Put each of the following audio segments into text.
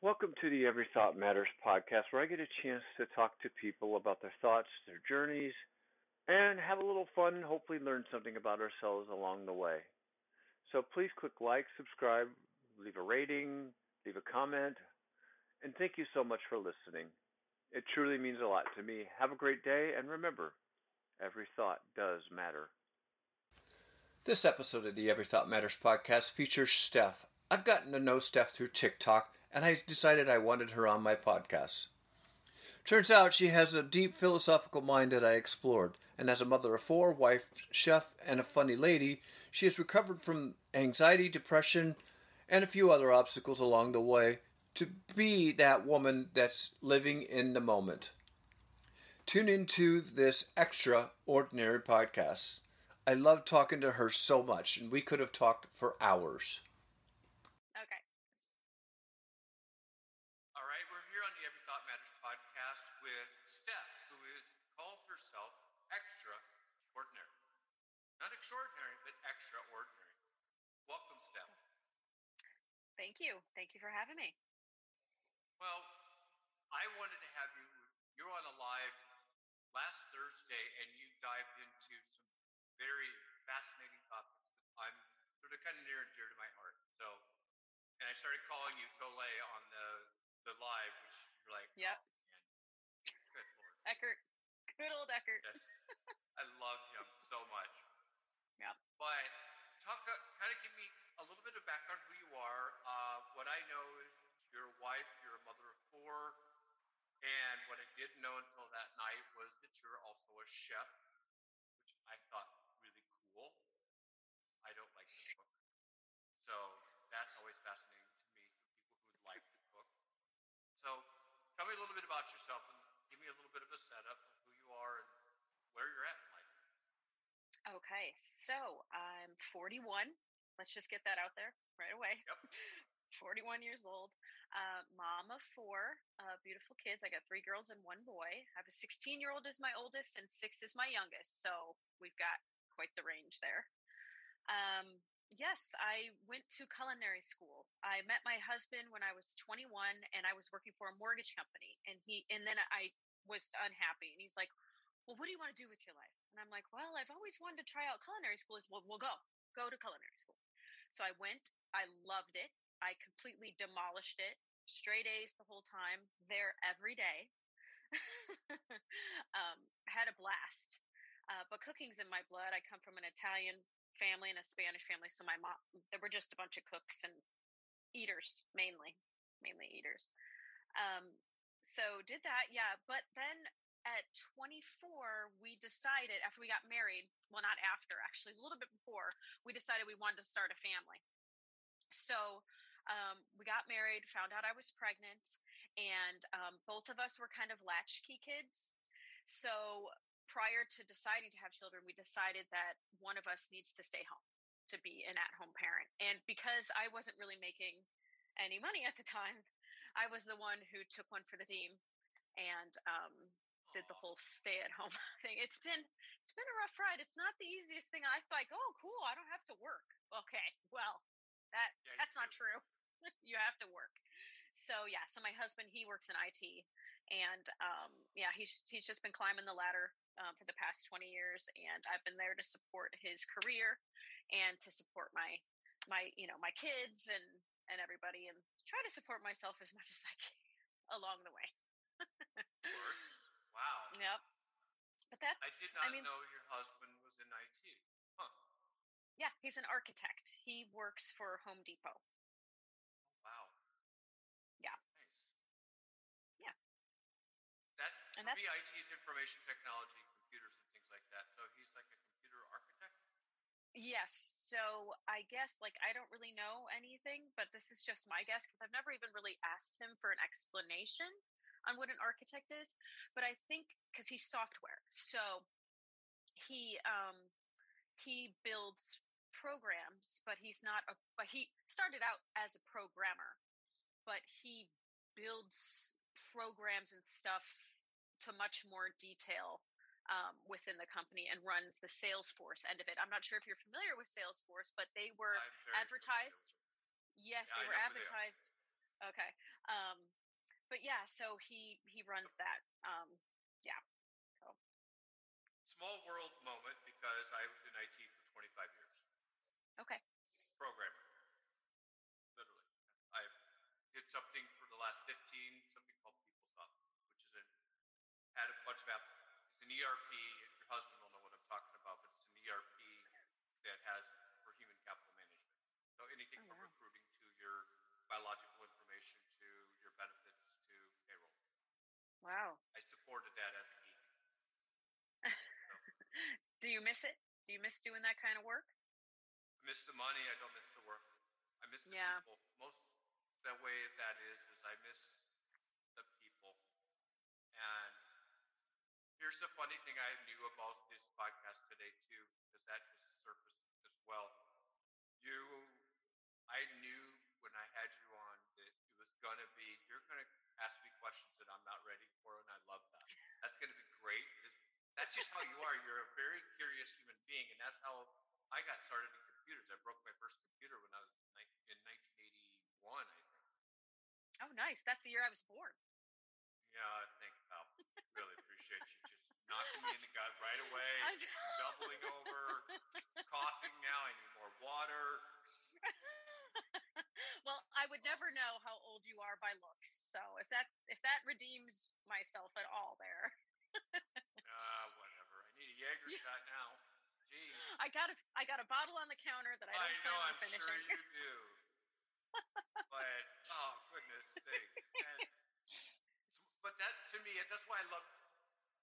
Welcome to the Every Thought Matters podcast, where I get a chance to talk to people about their thoughts, their journeys, and have a little fun and hopefully learn something about ourselves along the way. So please click like, subscribe, leave a rating, leave a comment, and thank you so much for listening. It truly means a lot to me. Have a great day, and remember, every thought does matter. This episode of the Every Thought Matters podcast features Steph. I've gotten to know Steph through TikTok, and I decided I wanted her on my podcast. Turns out she has a deep philosophical mind that I explored, and as a mother of four, wife, chef, and a funny lady, she has recovered from anxiety, depression, and a few other obstacles along the way to be that woman that's living in the moment. Tune into this extraordinary podcast. I love talking to her so much, and we could have talked for hours. Okay. All right, we're here on the Every Thought Matters podcast with Steph, who is, calls herself extraordinary. Not extraordinary, but extraordinary. Steph. Thank you. Thank you for having me. Well, I wanted to have you, you were on a live last Thursday and you dived into some very fascinating topics I'm sort of kind of near and dear to my heart. So, and I started calling you Tolle on the, the live, which you're like, Yep. oh, good Lord. Eckhart. Good old Eckhart. Yes. I love him so much. Yeah. But talk, kind of give me a little bit of background who you are. Uh, what I know is you're a wife, you're a mother of four, and what I didn't know until that night was that you're also a chef, which I thought was really cool. I don't like to cook, so that's always fascinating to me. People who like to cook. So, tell me a little bit about yourself and give me a little bit of a setup of who you are and where you're at in life. Okay. So I'm 41. Let's just get that out there right away. Yep. 41 years old. Uh, mom of four uh, beautiful kids. I got three girls and one boy. I have a 16 year old is my oldest and six is my youngest. So we've got quite the range there. Um, yes, I went to culinary school. I met my husband when I was 21 and I was working for a mortgage company and he, and then I was unhappy and he's like, well, what do you want to do with your life? And I'm like, well, I've always wanted to try out culinary school. Is well, we'll go, go to culinary school. So I went, I loved it. I completely demolished it. Straight A's the whole time, there every day. um, had a blast. Uh, but cooking's in my blood. I come from an Italian family and a Spanish family, so my mom there were just a bunch of cooks and eaters mainly, mainly eaters. Um, so did that, yeah. But then at 24, we decided after we got married, well, not after actually, a little bit before, we decided we wanted to start a family. So um, we got married, found out I was pregnant, and um, both of us were kind of latchkey kids. So prior to deciding to have children, we decided that one of us needs to stay home to be an at home parent. And because I wasn't really making any money at the time, I was the one who took one for the team and um, did the whole stay at home thing. It's been it's been a rough ride. It's not the easiest thing. I thought, oh, cool, I don't have to work. Okay, well, that Yeah, that's not do. true. you have to work. So yeah, so my husband he works in IT, and um, yeah, he's he's just been climbing the ladder um, for the past twenty years, and I've been there to support his career and to support my my you know my kids and and everybody, and try to support myself as much as I can along the way. Wow. Yep. But that's. I did not I mean know your husband was in IT. Huh. yeah, he's an architect. He works for Home Depot. Wow. Yeah. Nice. Yeah. That's And that's- IT is information technology, computers, and things like that. So he's like a computer architect. Yes. So I guess like I don't really know anything, but this is just my guess because I've never even really asked him for an explanation on what an architect is. But I think because he's software, so he um he builds programs, but he's not a but he started out as a programmer, but he builds programs and stuff to much more detail um, within the company and runs the Salesforce end of it. I'm not sure if you're familiar with Salesforce, but they were I'm familiar advertised. Yes, Yeah, I they were know who they advertised. Okay. Um, but yeah, so he he runs that. Um, yeah. So. Small world moment because I was in IT for 25 years. Okay. Programmer. Literally. I did something for the last 15, something called PeopleSoft, which is a had a bunch of apps. It's an ERP. Your husband will know what I'm talking about, but it's an ERP that has for human capital management. So anything Oh, from wow. recruiting to your biological information to your benefits to payroll. Wow. I supported that as a geek. Do you miss it? Do you miss doing that kind of work? I miss the money. I don't miss the work. I miss the Yeah. people. Most that way that is is I miss the people. And here's the funny thing I knew about this podcast today too, because that just surfaced as well. You, I knew when I had you on that it was gonna be you're gonna ask me questions that I'm not ready for, and I love that. That's gonna be great. That's just how you are. You're a very curious human being, and that's how I got started in computers. I broke my first computer when I was in 1981, I think. Oh, nice. That's the year I was born. Yeah, thank pal. Really appreciate you just knocking me in the gut right away. Doubling over, coughing now. I need more water. well, I would never know how old you are by looks. So if that if that redeems myself at all, there, Ah, whatever. I need a Jaeger shot now. Jeez. I got a I got a bottle on the counter that I I don't know, plan I'm sure you do. but oh goodness sake! And, but that to me, that's why I love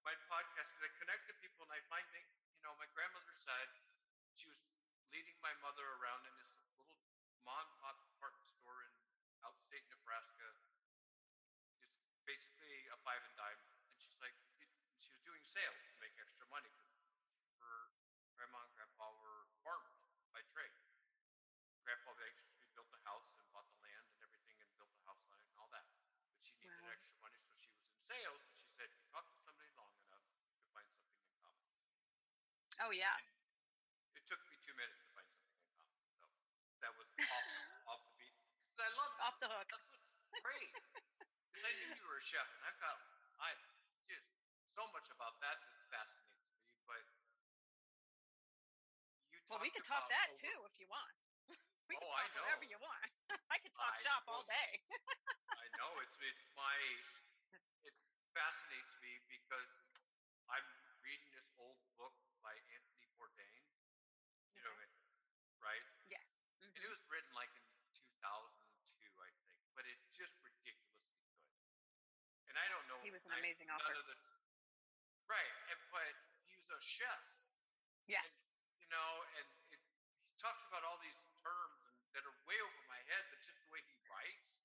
my podcast because I connect to people and I find that you know my grandmother said she was leading my mother around in this mom and pop department store in outstate Nebraska, just basically a five and dime, and she's like she was doing sales to make extra money her grandma and grandpa were farmers by trade. Grandpa basically built the house and bought the land and everything and built the house on it and all that. But she needed Wow. extra money, so she was in sales. And she said, "You talk to somebody long enough, you find something in common." Oh yeah. It took me two minutes to find something in common. So that was off, off the beat. 'Cause I love Off the hook. That's what's great. Because I knew you were a chef, and I've got I just so much about that that fascinates me. But you Well, we talked could talk about that over- too if you want. We can Oh, I talk whatever know. you want. I could talk I all day. I know it's it's my it fascinates me because I'm reading this old book by Anthony Bourdain. You know, it, right? Yes. And Mhm. it was written like in 2002, I think, but it's just ridiculously good. And I don't know. He was an I- amazing none author. of the- right, and, but he's a chef, Yes. you know, and it, he talks about all these terms and, that are way over my head, but just the way he writes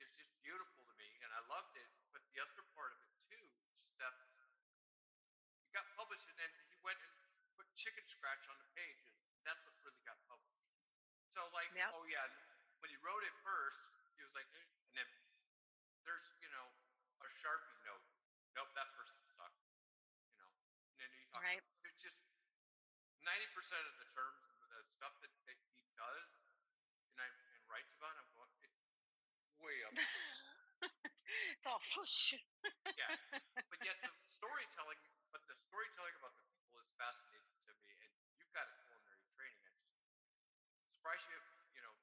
is just beautiful to me, and I loved it. But the other part of it too, Steph, he got published, and then he went and put chicken scratch on the pages. That's what really got published. So, like, Yep. oh yeah, when he wrote it first, he was like, "Eh," and then there's you know a sharpie note. Nope, that person sucked. You know, and then you talk. Right. It's just ninety percent of the terms, and the stuff that, that he does, and I and writes about. I'm going, it's way up. it's all whoosh. yeah, but yet the storytelling, but the storytelling about the people is fascinating to me. And you've got a culinary training. I just surprised you. You know,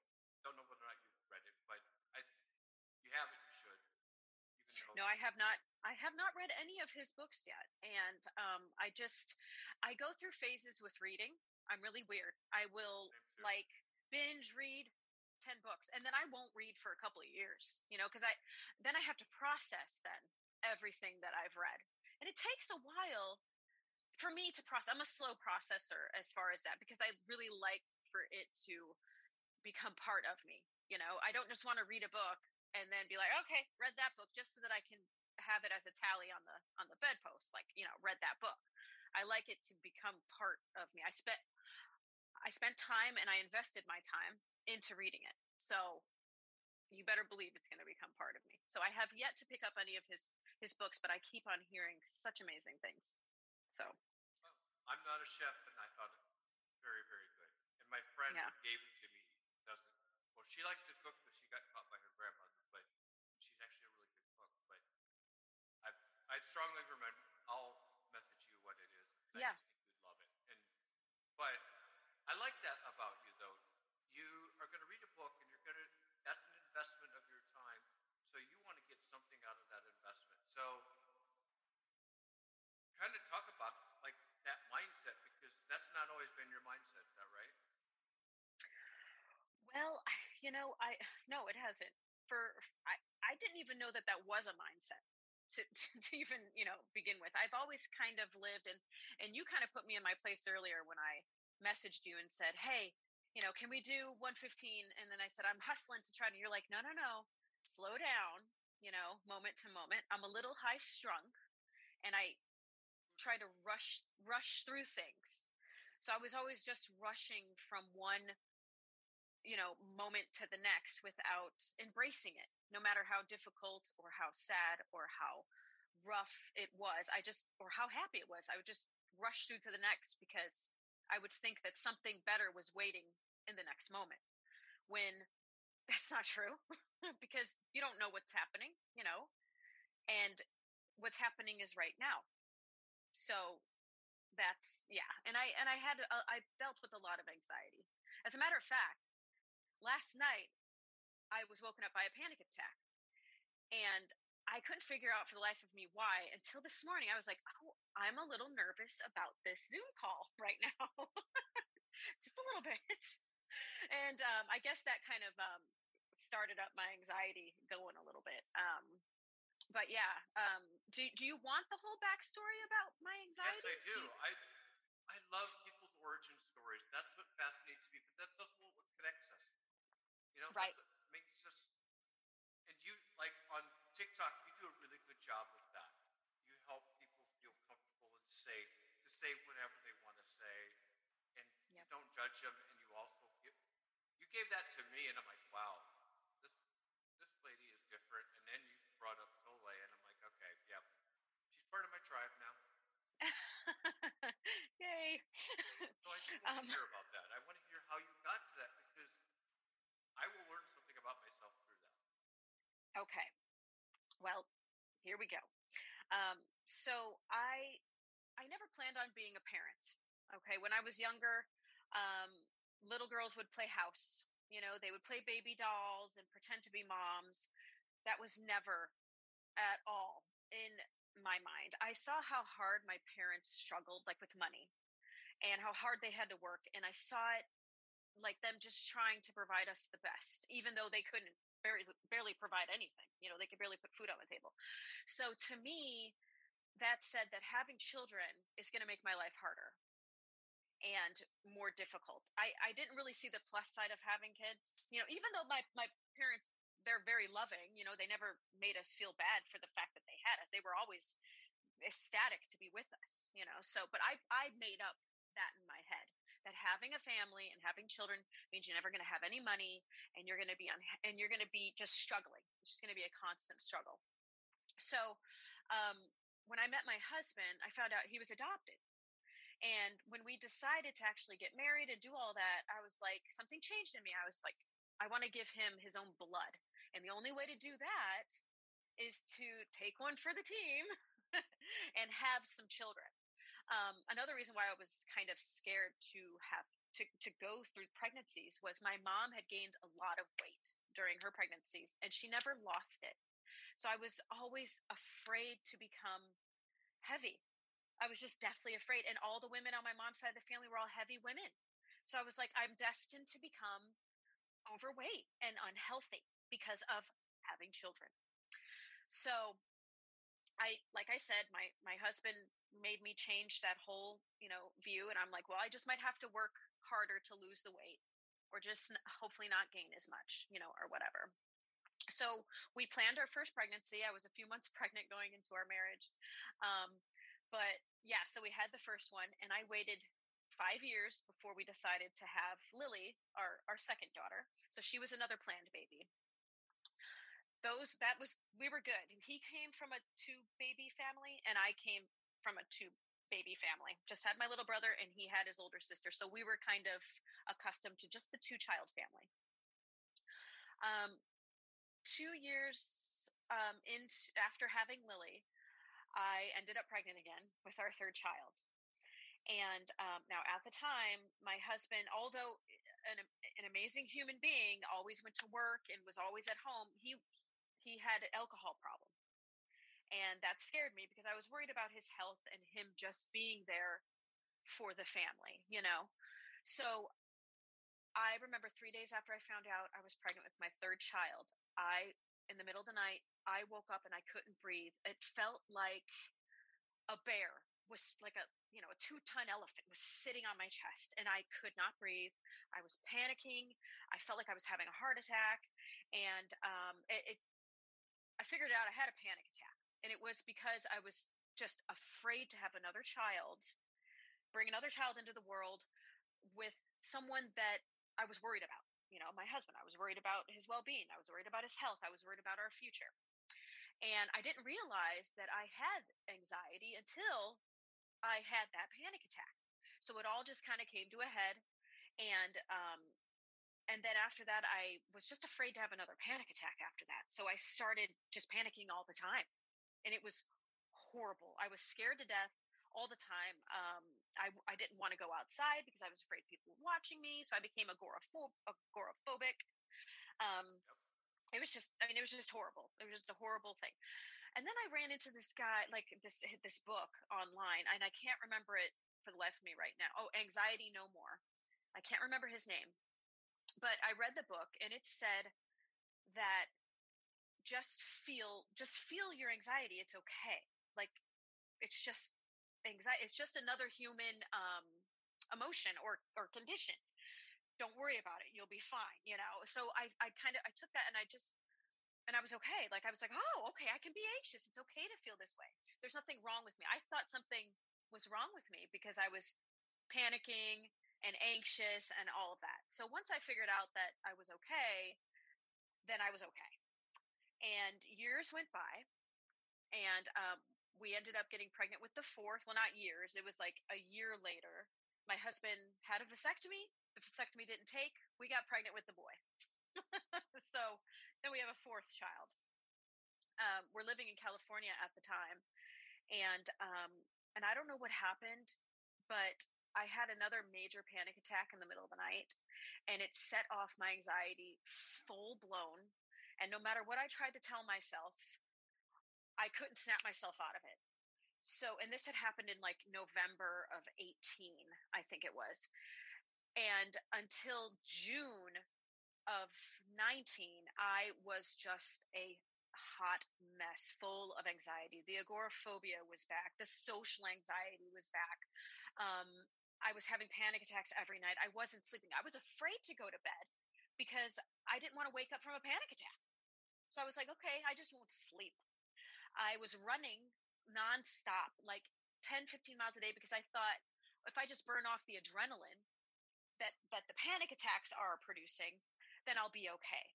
don't know whether or not you've read it, but I, you haven't. You should. Even though No, I have not. I have not read any of his books yet, and um, I just I go through phases with reading. I'm really weird. I will like binge read 10 books and then I won't read for a couple of years, you know, because I then I have to process then everything that I've read. And it takes a while for me to process. I'm a slow processor as far as that because I really like for it to become part of me. You know, I don't just want to read a book and then be like, okay, read that book just so that I can have it as a tally on the on the bedpost, like, you know, read that book. I like it to become part of me. I spent I spent time and I invested my time into reading it. So you better believe it's going to become part of me. So I have yet to pick up any of his his books, but I keep on hearing such amazing things. So I'm not a chef, and I thought it very, very good. And my friend Yeah. who gave it to me doesn't. Well, she likes to cook, but she got caught by her grandmother. But she's actually a really good cook. But I, I'd strongly recommend. I'll message you what it is. Yeah. I just think you'd love it. And but I like that about you though. You are going to read a book, and you're going to. That's an investment of your time. So you want to get something out of that investment. So kind of talk about like that mindset because that's not always been your mindset, is that right? Well, you know, I no, it hasn't. For I, I didn't even know that that was a mindset to, to even you know begin with. I've always kind of lived and and you kind of put me in my place earlier when I messaged you and said, hey, you know, can we do 115? And then I said, I'm hustling to try to. You're like, no, no, no, slow down. You know, moment to moment. I'm a little high strung, and I try to rush rush through things. So I was always just rushing from one you know moment to the next without embracing it no matter how difficult or how sad or how rough it was. I just or how happy it was. I would just rush through to the next because i would think that something better was waiting in the next moment. When that's not true because you don't know what's happening you know and what's happening is right now. So that's yeah. And i and i had a, i dealt with a lot of anxiety. As a matter of fact last night I was woken up by a panic attack. And I couldn't figure out for the life of me why until this morning. I was like, oh, I'm a little nervous about this Zoom call right now. Just a little bit. And um, I guess that kind of um, started up my anxiety going a little bit. Um, but yeah, um, do, do you want the whole backstory about my anxiety? Yes, I do. I I love people's origin stories. That's what fascinates me. But that doesn't what connects us. You know, Right. makes us. And you like on TikTok, you do a really good job with that. You help people feel comfortable and safe to say whatever they want to say, and you don't judge them. And you also give, you gave that to me, and I'm like, wow, this this lady is different. And then you brought up Tolle, and I'm like, okay, yep, she's part of my tribe now. Yay. So I want Um, to hear about that. I want to hear how you got to that I will learn something about myself through that. Okay. Well, here we go. Um, so I I never planned on being a parent. Okay, when I was younger, um, little girls would play house. You know, they would play baby dolls and pretend to be moms. That was never at all in my mind. I saw how hard my parents struggled, like with money, and how hard they had to work, and I saw it like them just trying to provide us the best, even though they couldn't barely barely provide anything. You know, they could barely put food on the table. So to me, that said that having children is going to make my life harder and more difficult. I, I didn't really see the plus side of having kids. You know, even though my, my parents, they're very loving, you know, they never made us feel bad for the fact that they had us. They were always ecstatic to be with us, you know. So, but I, I made up that in that having a family and having children means you're never going to have any money and you're going to be on and you're going to be just struggling. It's just going to be a constant struggle. So um, when i met my husband i found out he was adopted. And when we decided to actually get married and do all that i was like something changed in me. I was like i want to give him his own blood. And the only way to do that is to take one for the team and have some children um, another reason why I was kind of scared to have to, to go through pregnancies was my mom had gained a lot of weight during her pregnancies and she never lost it. So I was always afraid to become heavy. I was just deathly afraid. And all the women on my mom's side of the family were all heavy women. So I was like, I'm destined to become overweight and unhealthy because of having children. So I, like I said, my, my husband made me change that whole you know view and i'm like well i just might have to work harder to lose the weight or just hopefully not gain as much you know or whatever. So we planned our first pregnancy. I was a few months pregnant going into our marriage um, but yeah so we had the first one and i waited five years before we decided to have lily our, our second daughter. So she was another planned baby. Those that was we were good. He came from a two baby family and i came from a two baby family. Just had my little brother and he had his older sister. So we were kind of accustomed to just the two child family. Um, two years um, in after having Lily, I ended up pregnant again with our third child. And um, now, at the time, my husband, although an, an amazing human being, always went to work and was always at home, he he had alcohol problem, and that scared me because I was worried about his health and him just being there for the family, you know. So I remember three days after I found out I was pregnant with my third child, I in the middle of the night I woke up and I couldn't breathe. It felt like a bear was like a you know a two ton elephant was sitting on my chest and i could not breathe i was panicking i felt like i was having a heart attack and um, it, it, i figured out i had a panic attack and it was because i was just afraid to have another child bring another child into the world with someone that i was worried about you know my husband i was worried about his well-being i was worried about his health i was worried about our future and I didn't realize that I had anxiety until I had that panic attack. So it all just kind of came to a head. And, um, and then after that, I was just afraid to have another panic attack after that. So I started just panicking all the time. And it was horrible. I was scared to death all the time. Um, I, I didn't want to go outside because I was afraid people were watching me. So I became agoraphob- agoraphobic. Um, it was just, I mean, it was just horrible. It was just a horrible thing. And then I ran into this guy, like this this book online, and I can't remember it for the life of me right now. Oh, Anxiety No More. I can't remember his name, but I read the book, and it said that just feel just feel your anxiety. It's okay. Like it's just anxiety. It's just another human um, emotion or or condition. Don't worry about it. You'll be fine. You know. So I I kind of I took that and I just and I was okay. Like I was like, oh, okay, I can be anxious. It's okay to feel this way. There's nothing wrong with me. I thought something was wrong with me because I was panicking and anxious and all of that. So once I figured out that I was okay, then I was okay. And years went by, and um, we ended up getting pregnant with the fourth. Well, not years. It was like a year later. My husband had a vasectomy. The vasectomy didn't take. We got pregnant with the boy. so then we have a fourth child. Um, we're living in California at the time, and um, and I don't know what happened, but I had another major panic attack in the middle of the night, and it set off my anxiety full blown. And no matter what I tried to tell myself, I couldn't snap myself out of it. So, and this had happened in like November of 18, I think it was. And until June of 19, I was just a hot mess full of anxiety. The agoraphobia was back. The social anxiety was back. Um, I was having panic attacks every night. I wasn't sleeping. I was afraid to go to bed because I didn't want to wake up from a panic attack. So I was like, okay, I just won't sleep. I was running nonstop, like 10, 15 miles a day, because I thought if I just burn off the adrenaline that, that the panic attacks are producing, then I'll be okay.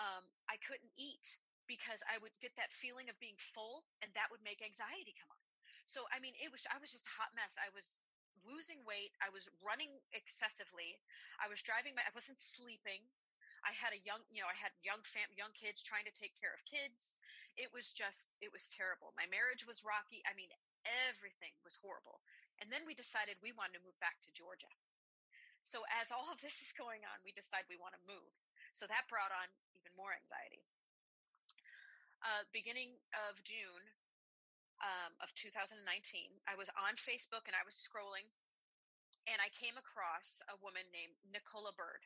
Um, I couldn't eat because I would get that feeling of being full, and that would make anxiety come on. So, I mean, it was, I was just a hot mess. I was losing weight. I was running excessively. I was driving my, I wasn't sleeping. I had a young, you know, I had young fam, young kids trying to take care of kids. It was just, it was terrible. My marriage was rocky. I mean, everything was horrible. And then we decided we wanted to move back to Georgia. So as all of this is going on, we decide we want to move. So that brought on even more anxiety. Uh, beginning of June um, of 2019, I was on Facebook and I was scrolling, and I came across a woman named Nicola Bird,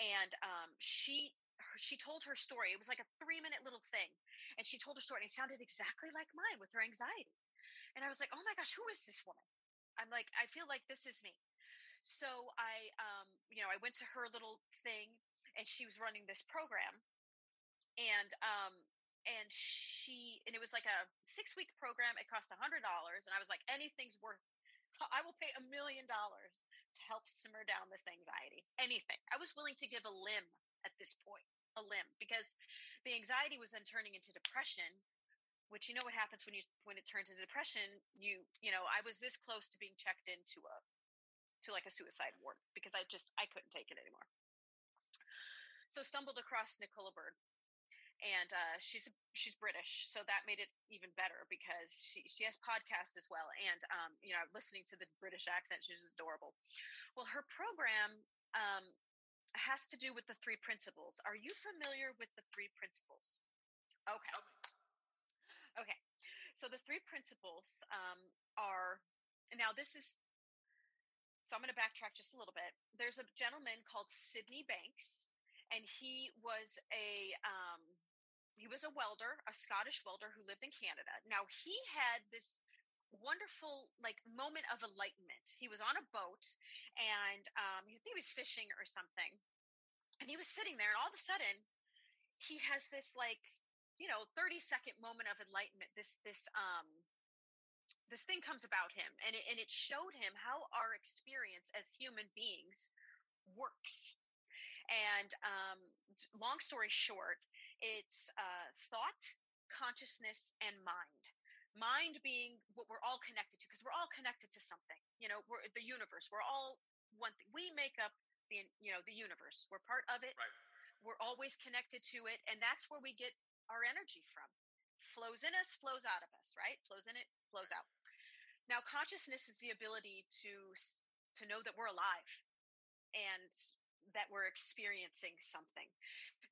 and um, she she told her story. It was like a three minute little thing, and she told her story, and it sounded exactly like mine with her anxiety. And I was like, oh my gosh, who is this woman? I'm like, I feel like this is me. So I, um, you know, I went to her little thing and she was running this program and um and she and it was like a six week program it cost a hundred dollars and i was like anything's worth i will pay a million dollars to help simmer down this anxiety anything. I was willing to give a limb at this point a limb because the anxiety was then turning into depression which you know what happens when you when it turns into depression you you know i was this close to being checked into a to like a suicide ward because i just i couldn't take it anymore. So stumbled across Nicola Bird, and uh, she's she's she's British, so that made it even better because she, she has podcasts as well. And, um, you know, listening to the British accent, she's adorable. Well, her program um, has to do with the three principles. Are you familiar with the three principles? Okay. Okay. So the three principles um, are now this is so I'm going to backtrack just a little bit. There's a gentleman called Sydney Banks, and he was a um, he was a welder, a Scottish welder who lived in Canada. Now he had this wonderful like moment of enlightenment. He was on a boat and um, I think he was fishing or something, and he was sitting there, and all of a sudden he has this like you know 30 second moment of enlightenment. This this um this thing comes about him, and it, and it showed him how our experience as human beings works. And um, long story short, it's uh, thought, consciousness, and mind. Mind being what we're all connected to, because we're all connected to something. You know, we're the universe. We're all one thing. We make up the you know the universe. We're part of it. Right. We're always connected to it, and that's where we get our energy from. Flows in us, flows out of us. Right? Flows in it, flows out. Now, consciousness is the ability to to know that we're alive, and that we're experiencing something.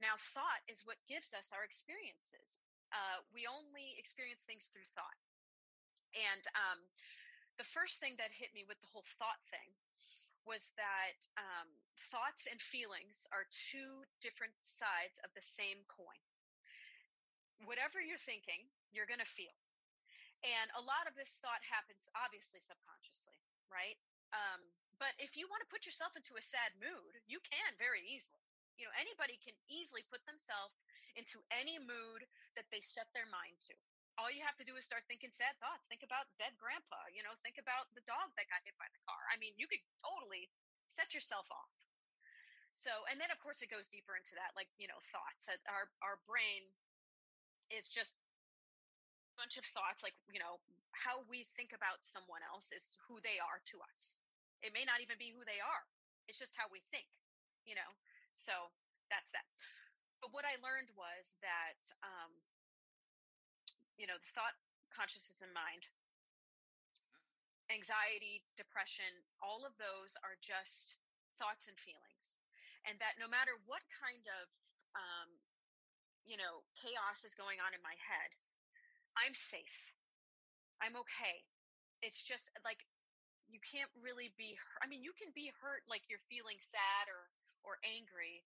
Now, thought is what gives us our experiences. Uh, we only experience things through thought. And um, the first thing that hit me with the whole thought thing was that um, thoughts and feelings are two different sides of the same coin. Whatever you're thinking, you're going to feel. And a lot of this thought happens obviously subconsciously, right? Um, but if you want to put yourself into a sad mood, you can very easily. You know, anybody can easily put themselves into any mood that they set their mind to. All you have to do is start thinking sad thoughts. Think about dead grandpa, you know, think about the dog that got hit by the car. I mean, you could totally set yourself off. So, and then of course it goes deeper into that, like, you know, thoughts. Our our brain is just a bunch of thoughts, like, you know, how we think about someone else is who they are to us. It may not even be who they are. It's just how we think, you know. So that's that. But what I learned was that, um, you know, the thought, consciousness, and mind, anxiety, depression, all of those are just thoughts and feelings. And that no matter what kind of, um, you know, chaos is going on in my head, I'm safe. I'm okay. It's just like you can't really be i mean you can be hurt like you're feeling sad or or angry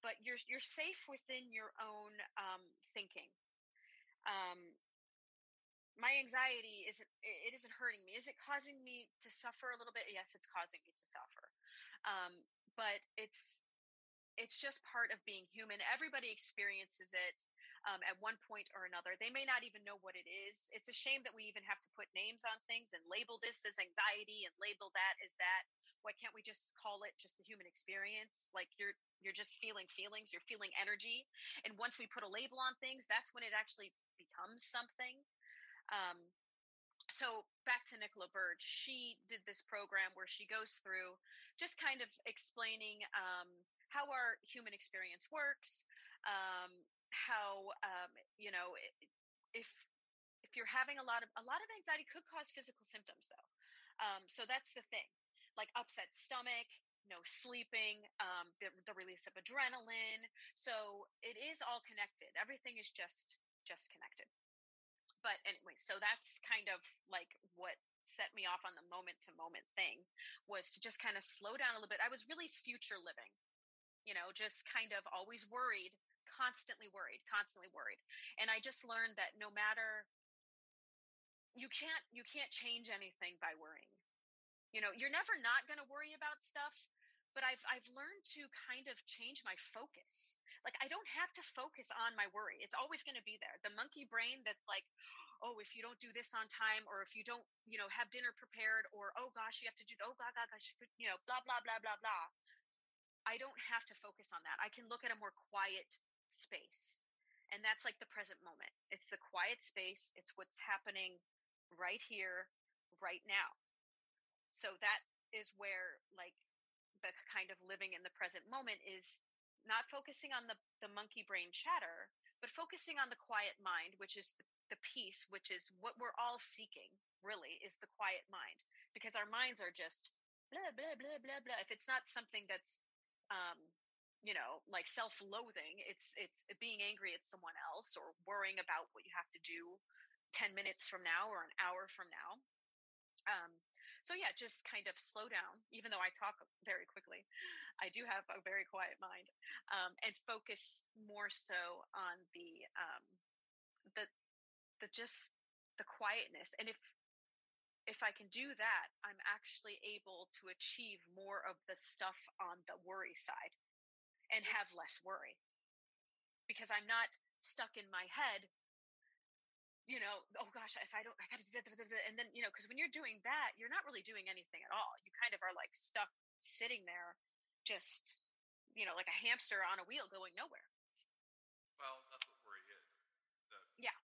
but you're you're safe within your own um, thinking um, my anxiety isn't it isn't hurting me is it causing me to suffer a little bit yes it's causing me to suffer um, but it's it's just part of being human everybody experiences it um, at one point or another. They may not even know what it is. It's a shame that we even have to put names on things and label this as anxiety and label that as that. Why can't we just call it just the human experience? Like you're you're just feeling feelings, you're feeling energy, and once we put a label on things, that's when it actually becomes something. Um, so back to Nicola Bird, she did this program where she goes through just kind of explaining um, how our human experience works, um, how um, you know if if you're having a lot of a lot of anxiety could cause physical symptoms though um, so that's the thing like upset stomach no sleeping um, the, the release of adrenaline so it is all connected everything is just just connected but anyway so that's kind of like what set me off on the moment to moment thing was to just kind of slow down a little bit i was really future living you know just kind of always worried constantly worried, constantly worried. And I just learned that no matter you can't you can't change anything by worrying. You know, you're never not going to worry about stuff, but I've I've learned to kind of change my focus. Like I don't have to focus on my worry. It's always going to be there. The monkey brain that's like, "Oh, if you don't do this on time or if you don't, you know, have dinner prepared or oh gosh, you have to do oh god god gosh, you know, blah blah blah blah blah." I don't have to focus on that. I can look at a more quiet space. And that's like the present moment. It's the quiet space. It's what's happening right here, right now. So that is where like the kind of living in the present moment is not focusing on the, the monkey brain chatter, but focusing on the quiet mind, which is the, the peace, which is what we're all seeking, really, is the quiet mind, because our minds are just blah blah blah blah blah. If it's not something that's um, you know like self-loathing it's it's being angry at someone else or worrying about what you have to do 10 minutes from now or an hour from now um, so yeah just kind of slow down even though i talk very quickly i do have a very quiet mind um, and focus more so on the um, the the just the quietness and if if i can do that i'm actually able to achieve more of the stuff on the worry side and have less worry because I'm not stuck in my head. You know, oh gosh, if I don't, I gotta, and then you know, because when you're doing that, you're not really doing anything at all. You kind of are like stuck sitting there, just you know, like a hamster on a wheel going nowhere. Well, that's what worry is. The, yeah.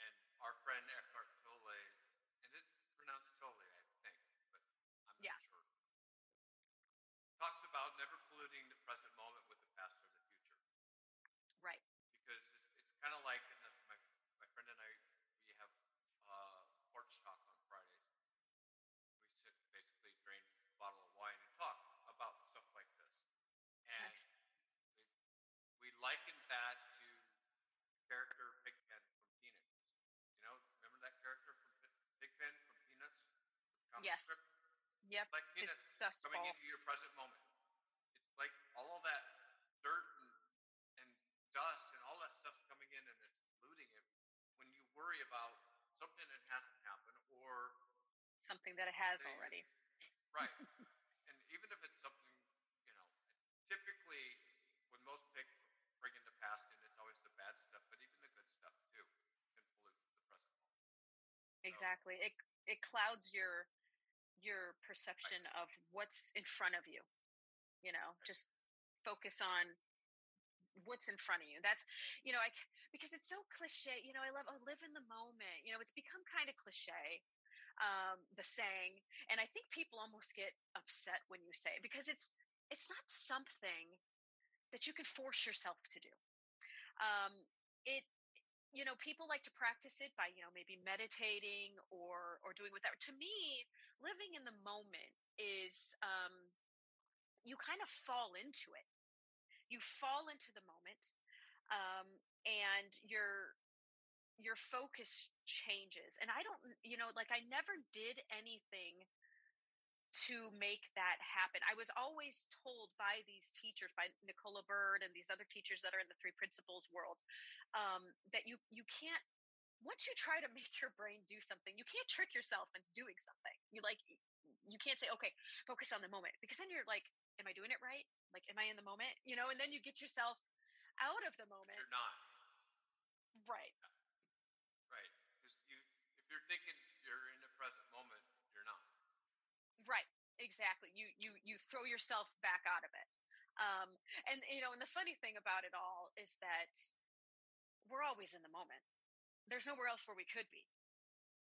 And our friend Eckhart Tolle, and it's pronounced Tolle, I think, but I'm yeah. not sure. Talks about never polluting the present moment with the past or the future. Right. Because it's, it's kind of like my, my friend and I, we have uh, porch talk on Fridays. We sit basically, drain a bottle of wine and talk about stuff like this. And nice. we, we liken that to character Big Ben from Peanuts. You know, remember that character from Pig-Pen from Peanuts? Yes. Strip? Yep. Like Dust coming into your present moment. It's like all of that dirt and, and dust and all that stuff coming in and it's polluting it. When you worry about something that hasn't happened or something that it has they, already. Right. and even if it's something, you know, typically when most pigs bring in the past and it's always the bad stuff, but even the good stuff too can pollute the present moment. Exactly. So, it it clouds your your perception of what's in front of you you know just focus on what's in front of you. That's you know i because it's so cliche you know i love oh live in the moment you know it's become kind of cliche um the saying and i think people almost get upset when you say it because it's it's not something that you can force yourself to do. Um it you know people like to practice it by you know maybe meditating or or doing whatever to me living in the moment is um you kind of fall into it you fall into the moment um and your your focus changes and i don't you know like i never did anything to make that happen. I was always told by these teachers, by Nicola Bird and these other teachers that are in the three principles world, um, that you you can't once you try to make your brain do something, you can't trick yourself into doing something. You like you can't say, okay, focus on the moment because then you're like, am I doing it right? Like, am I in the moment? You know, and then you get yourself out of the moment. You're not. Right. Right. You, if you're thinking you're in the present moment, you're not. Right. Exactly. You you you throw yourself back out of it. Um, and you know, and the funny thing about it all is that we're always in the moment. There's nowhere else where we could be.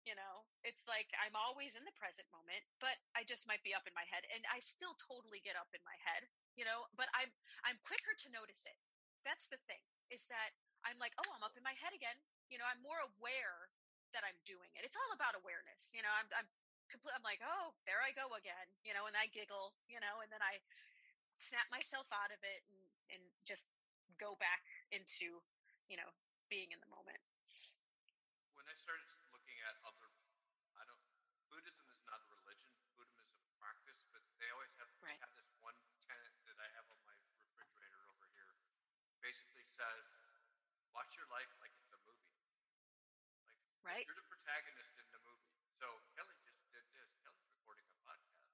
You know, it's like I'm always in the present moment, but I just might be up in my head, and I still totally get up in my head. You know, but I'm I'm quicker to notice it. That's the thing is that I'm like, oh, I'm up in my head again. You know, I'm more aware that I'm doing it. It's all about awareness. You know, I'm I'm complete, I'm like, oh, there I go again, you know, and I giggle, you know, and then I snap myself out of it and, and just go back into, you know, being in the moment. When I started looking at other, I don't, Buddhism is not a religion, Buddhism is a practice, but they always have, right. have this one tenet that I have on my refrigerator over here. Basically says, watch your life like it's a movie. Like, right. you're the protagonist in the movie. So Kelly just did this. Kelly's recording a podcast.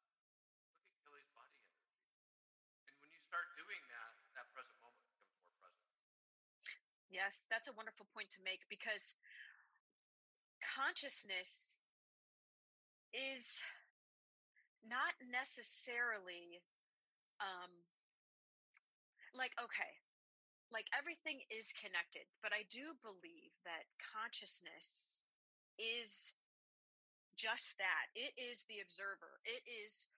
Look at Kelly's body energy. And when you start doing that, that present moment becomes more present. Yes, that's a wonderful point to make because consciousness is not necessarily um like okay like everything is connected but i do believe that consciousness is just that. It is the observer. It is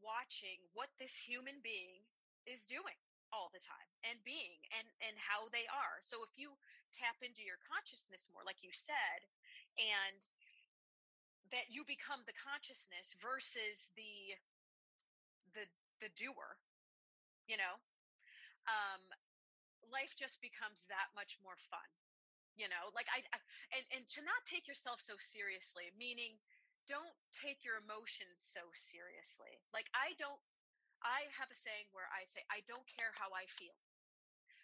watching what this human being is doing all the time and being and and how they are so if you tap into your consciousness more like you said and that you become the consciousness versus the the the doer you know? Um life just becomes that much more fun you know? Like I, I and and to not take yourself so seriously meaning don't take your emotions so seriously. Like i don't i have a saying where i say i don't care how i feel.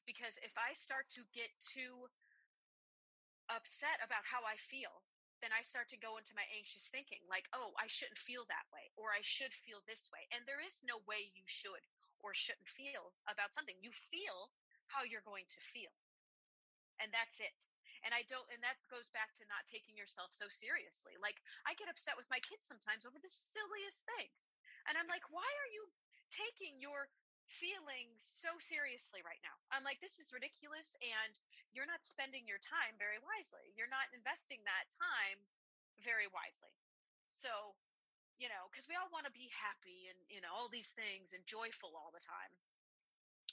Because if i start to get too upset about how i feel then i start to go into my anxious thinking like oh i shouldn't feel that way or i should feel this way and there is no way you should or shouldn't feel about something. You feel how you're going to feel and that's it and i don't and that goes back to not taking yourself so seriously like i get upset with my kids sometimes over the silliest things and i'm like why are you taking your feelings so seriously right now i'm like this is ridiculous and you're not spending your time very wisely you're not investing that time very wisely so you know because we all want to be happy and you know all these things and joyful all the time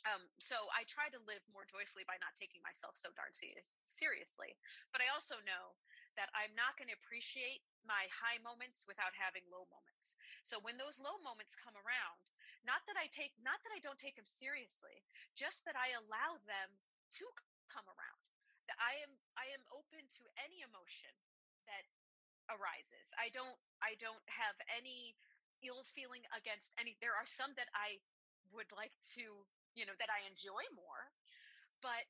um, so I try to live more joyfully by not taking myself so darn seriously. But I also know that I'm not going to appreciate my high moments without having low moments. So when those low moments come around, not that I take, not that I don't take them seriously, just that I allow them to come around. That I am, I am open to any emotion that arises. I don't, I don't have any ill feeling against any. There are some that I would like to you know that I enjoy more but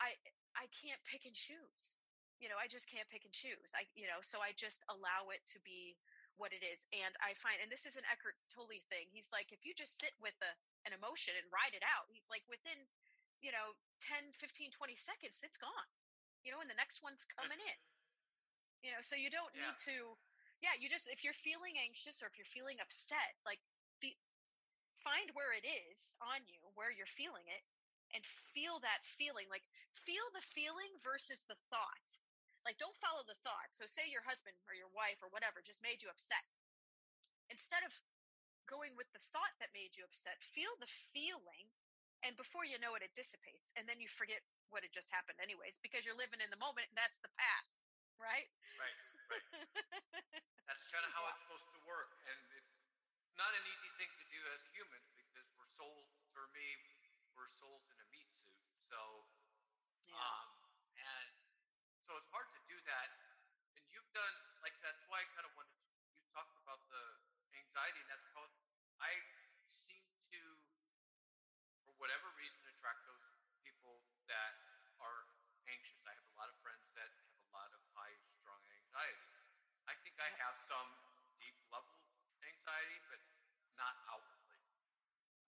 I I can't pick and choose you know I just can't pick and choose I you know so I just allow it to be what it is and I find and this is an Eckhart Tolle thing he's like if you just sit with a, an emotion and ride it out he's like within you know 10 15 20 seconds it's gone you know and the next one's coming in you know so you don't yeah. need to yeah you just if you're feeling anxious or if you're feeling upset like the find where it is on you where you're feeling it and feel that feeling like feel the feeling versus the thought like don't follow the thought so say your husband or your wife or whatever just made you upset instead of going with the thought that made you upset feel the feeling and before you know it it dissipates and then you forget what had just happened anyways because you're living in the moment and that's the past right right right that's kind of how it's supposed to work and it's not an easy thing to do as humans because we're souls for me, we're souls in a meat suit. So, yeah. um, and so it's hard to do that. And you've done like that's why I kind of wanted to, you talked about the anxiety, and that's because I seem to, for whatever reason, attract those people that are anxious. I have a lot of friends that have a lot of high strung anxiety. I think I have some deep level anxiety, but not outwardly.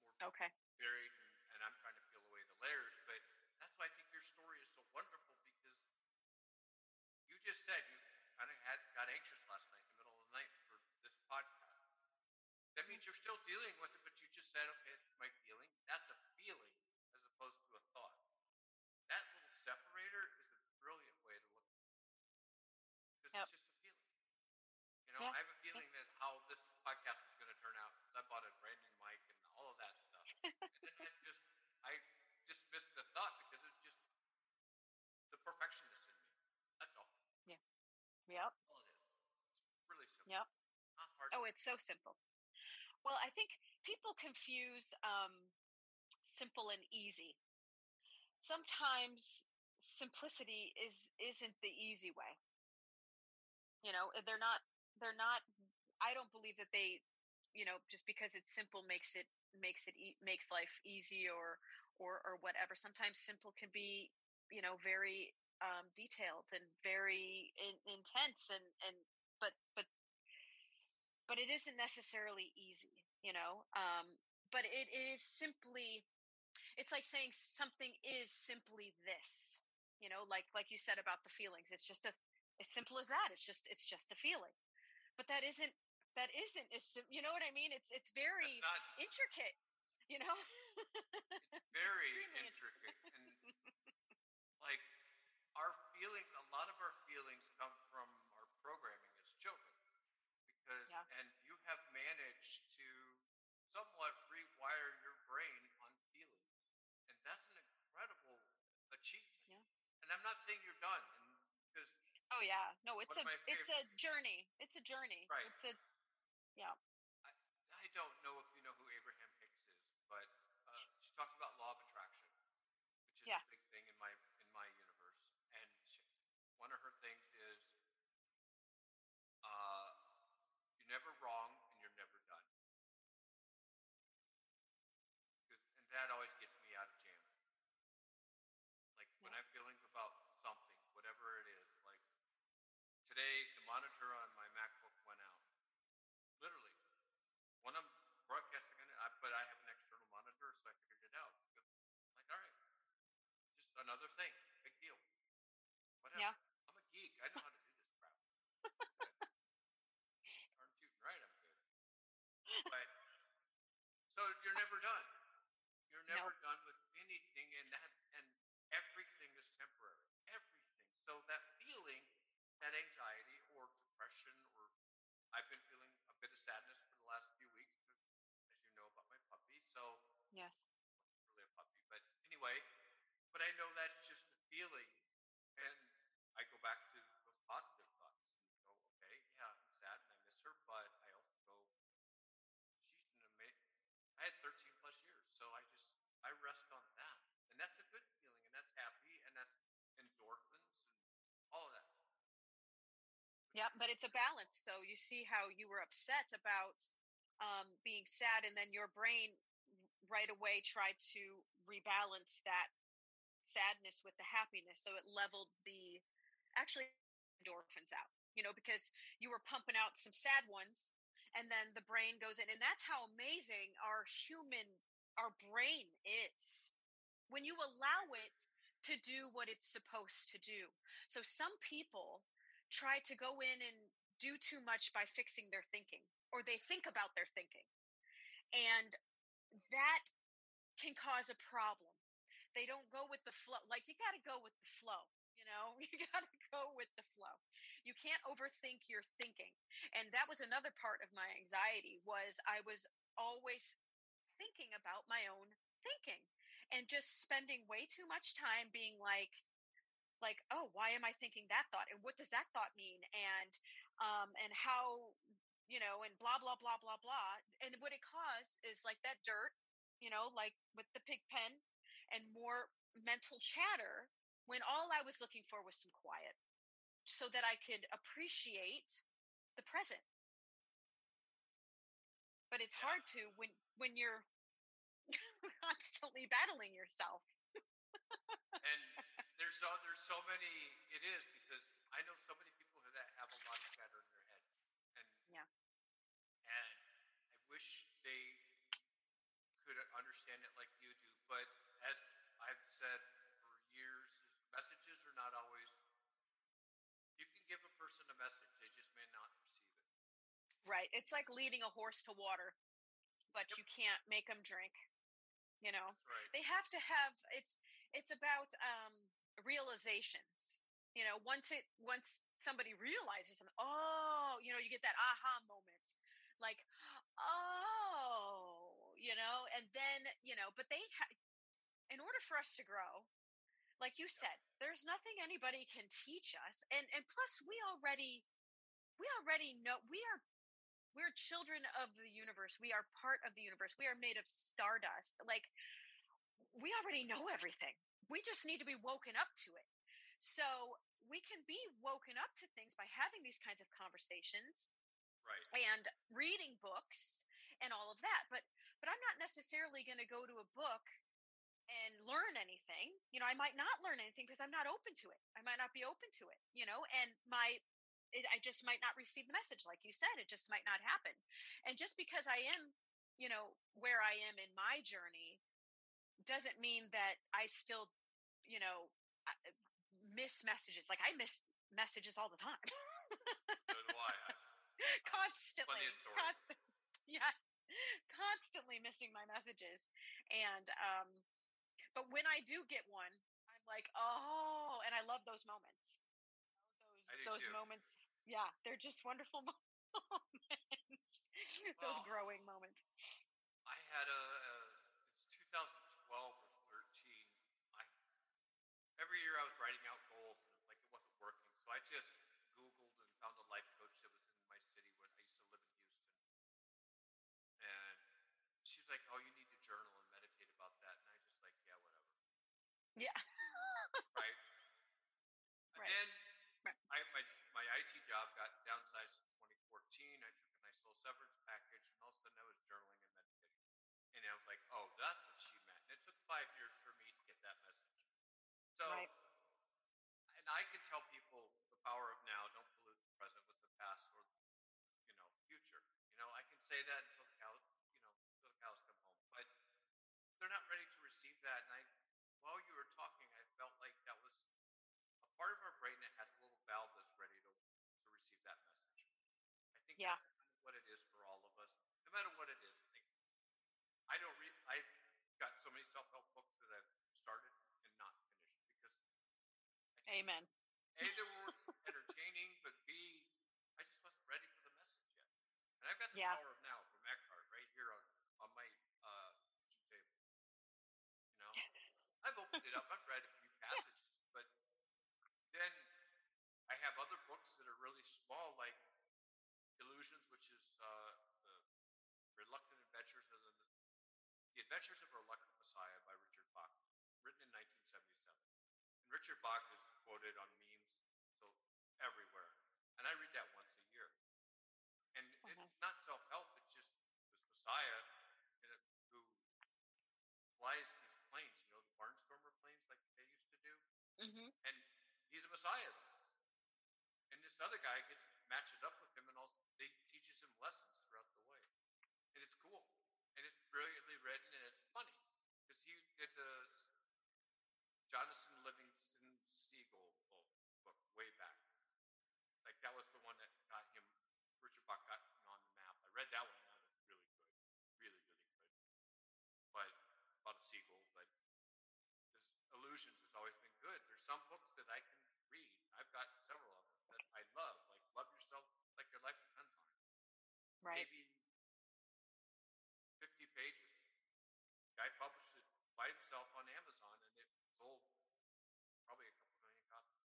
More okay buried and, and I'm trying to peel away the layers. But that's why I think your story is so wonderful just said you kind of had got anxious last night in the middle of the night for this podcast. That means you're still dealing with it, but you just said, okay, it's my feeling. That's a feeling as opposed to a thought. That little separator is a brilliant way to look at it. Because yep. it's just a feeling. You know, yeah. I have a feeling that how this podcast is going to turn out. I bought a brand new mic and all of that and then just I dismissed the thought because it's just the perfectionist in me. That's all. Yeah. Yep. All it is. It's really simple. Yep. Oh, it's so simple. Well, I think people confuse um, simple and easy. Sometimes simplicity is isn't the easy way. You know, they're not. They're not. I don't believe that they. You know, just because it's simple makes it makes it e- makes life easy or or or whatever sometimes simple can be you know very um, detailed and very in, intense and and but but but it isn't necessarily easy you know um, but it is simply it's like saying something is simply this you know like like you said about the feelings it's just a as simple as that it's just it's just a feeling but that isn't that isn't as you know what I mean? It's it's very not, intricate, you know. very intricate, and like our feelings. A lot of our feelings come from our programming as children, because yeah. and you have managed to somewhat rewire your brain on feeling, and that's an incredible achievement. Yeah. And I'm not saying you're done, because oh yeah, no, it's a it's a journey. It's a journey. Right. It's a yeah. I, I don't know if you know who Abraham Hicks is, but uh, she talks about law of attraction, which is yeah. the it's a balance. So you see how you were upset about um, being sad, and then your brain right away tried to rebalance that sadness with the happiness. So it leveled the actually endorphins out, you know, because you were pumping out some sad ones, and then the brain goes in. And that's how amazing our human, our brain is when you allow it to do what it's supposed to do. So some people try to go in and do too much by fixing their thinking or they think about their thinking. And that can cause a problem. They don't go with the flow like you got to go with the flow you know? You got to go with the flow. You can't overthink your thinking. And that was another part of my anxiety was i was always thinking about my own thinking and just spending way too much time being like like oh why am i thinking that thought? And what does that thought mean? And um and how you know and blah blah blah blah blah and what it caused is like that dirt you know like with the pig pen and more mental chatter when all i was looking for was some quiet so that i could appreciate the present. But it's hard to when when you're constantly battling yourself. And there's so there's so many it is because I know so many people that have a lot of chatter in their head and Yeah. and I wish they could understand it like you do but as I've said for years messages are not always you can give a person a message they just may not receive it Right. It's like leading a horse to water, but Yep. you can't make them drink. You know, right they have to have it's it's about um realizations. You know, once it once somebody realizes, something, oh, you know, you get that aha moment, like, oh, you know, and then you know, but they, ha- in order for us to grow, like you said, there's nothing anybody can teach us, and and plus we already we already know we are we're children of the universe we are part of the universe we are made of stardust like we already know everything we just need to be woken up to it. So we can be woken up to things by having these kinds of conversations right. and reading books and all of that but but i'm not necessarily going to go to a book and learn anything you know i might not learn anything because i'm not open to it. I might not be open to it you know and my it, i just might not receive the message like you said it just might not happen. And just because i am you know where i am in my journey doesn't mean that i still you know miss messages like i miss messages all the time. So do I. Constantly Funniest story. constant, yes constantly missing my messages. And um but when i do get one i'm like oh and i love those moments those those too. moments yeah they're just wonderful moments those Well, growing moments I had a, a it's 2012 or 13. I every year I was writing out goals and like it wasn't working, so I can tell people the power of now. Don't pollute the present with the past or you know future. You know, I can say that until the cows, you know, until the cows come home. But they're not ready to receive that. And I, while you were talking, I felt like that was a part of our brain that has a little valve that's ready to to receive that message. I think Yeah. that's kind of what it is for all of us, no matter what it is. Like, I don't read. I've got so many self help books that I've started and not finished because. I just- Amen. A, they were entertaining, but B, I just wasn't ready for the message yet. And I've got the Yeah. power of now from Eckhart right here on, on my uh, kitchen table. You know, I've opened it up, I've read a few passages, but then I have other books that are really small, like Illusions, which is uh, the Reluctant Adventures of the, the Adventures of a Reluctant Messiah by Richard Bach, written in 1977. And is quoted on memes so everywhere, and I read that once a year. And Mhm. it's not self help; it's just this Messiah who flies these planes, you know, the barnstormer planes like they used to do, hmm and he's a Messiah. And this other guy gets matches up with him, and also they teaches him lessons throughout the way, and it's cool, and it's brilliantly written, and it's funny because he did the Jonathan Livingston Seagull book oh, book way back. Like that was the one that got him. Richard Bach got him on the map. I read that one. That was really good, really really good. But about a seagull, but this illusions has always been good. There's some books that I can read. I've got several of them that I love, like Love Yourself Like Your Life Depends on It. Right. Maybe 50 pages. Guy published it by himself on Amazon and it sold probably a couple million copies.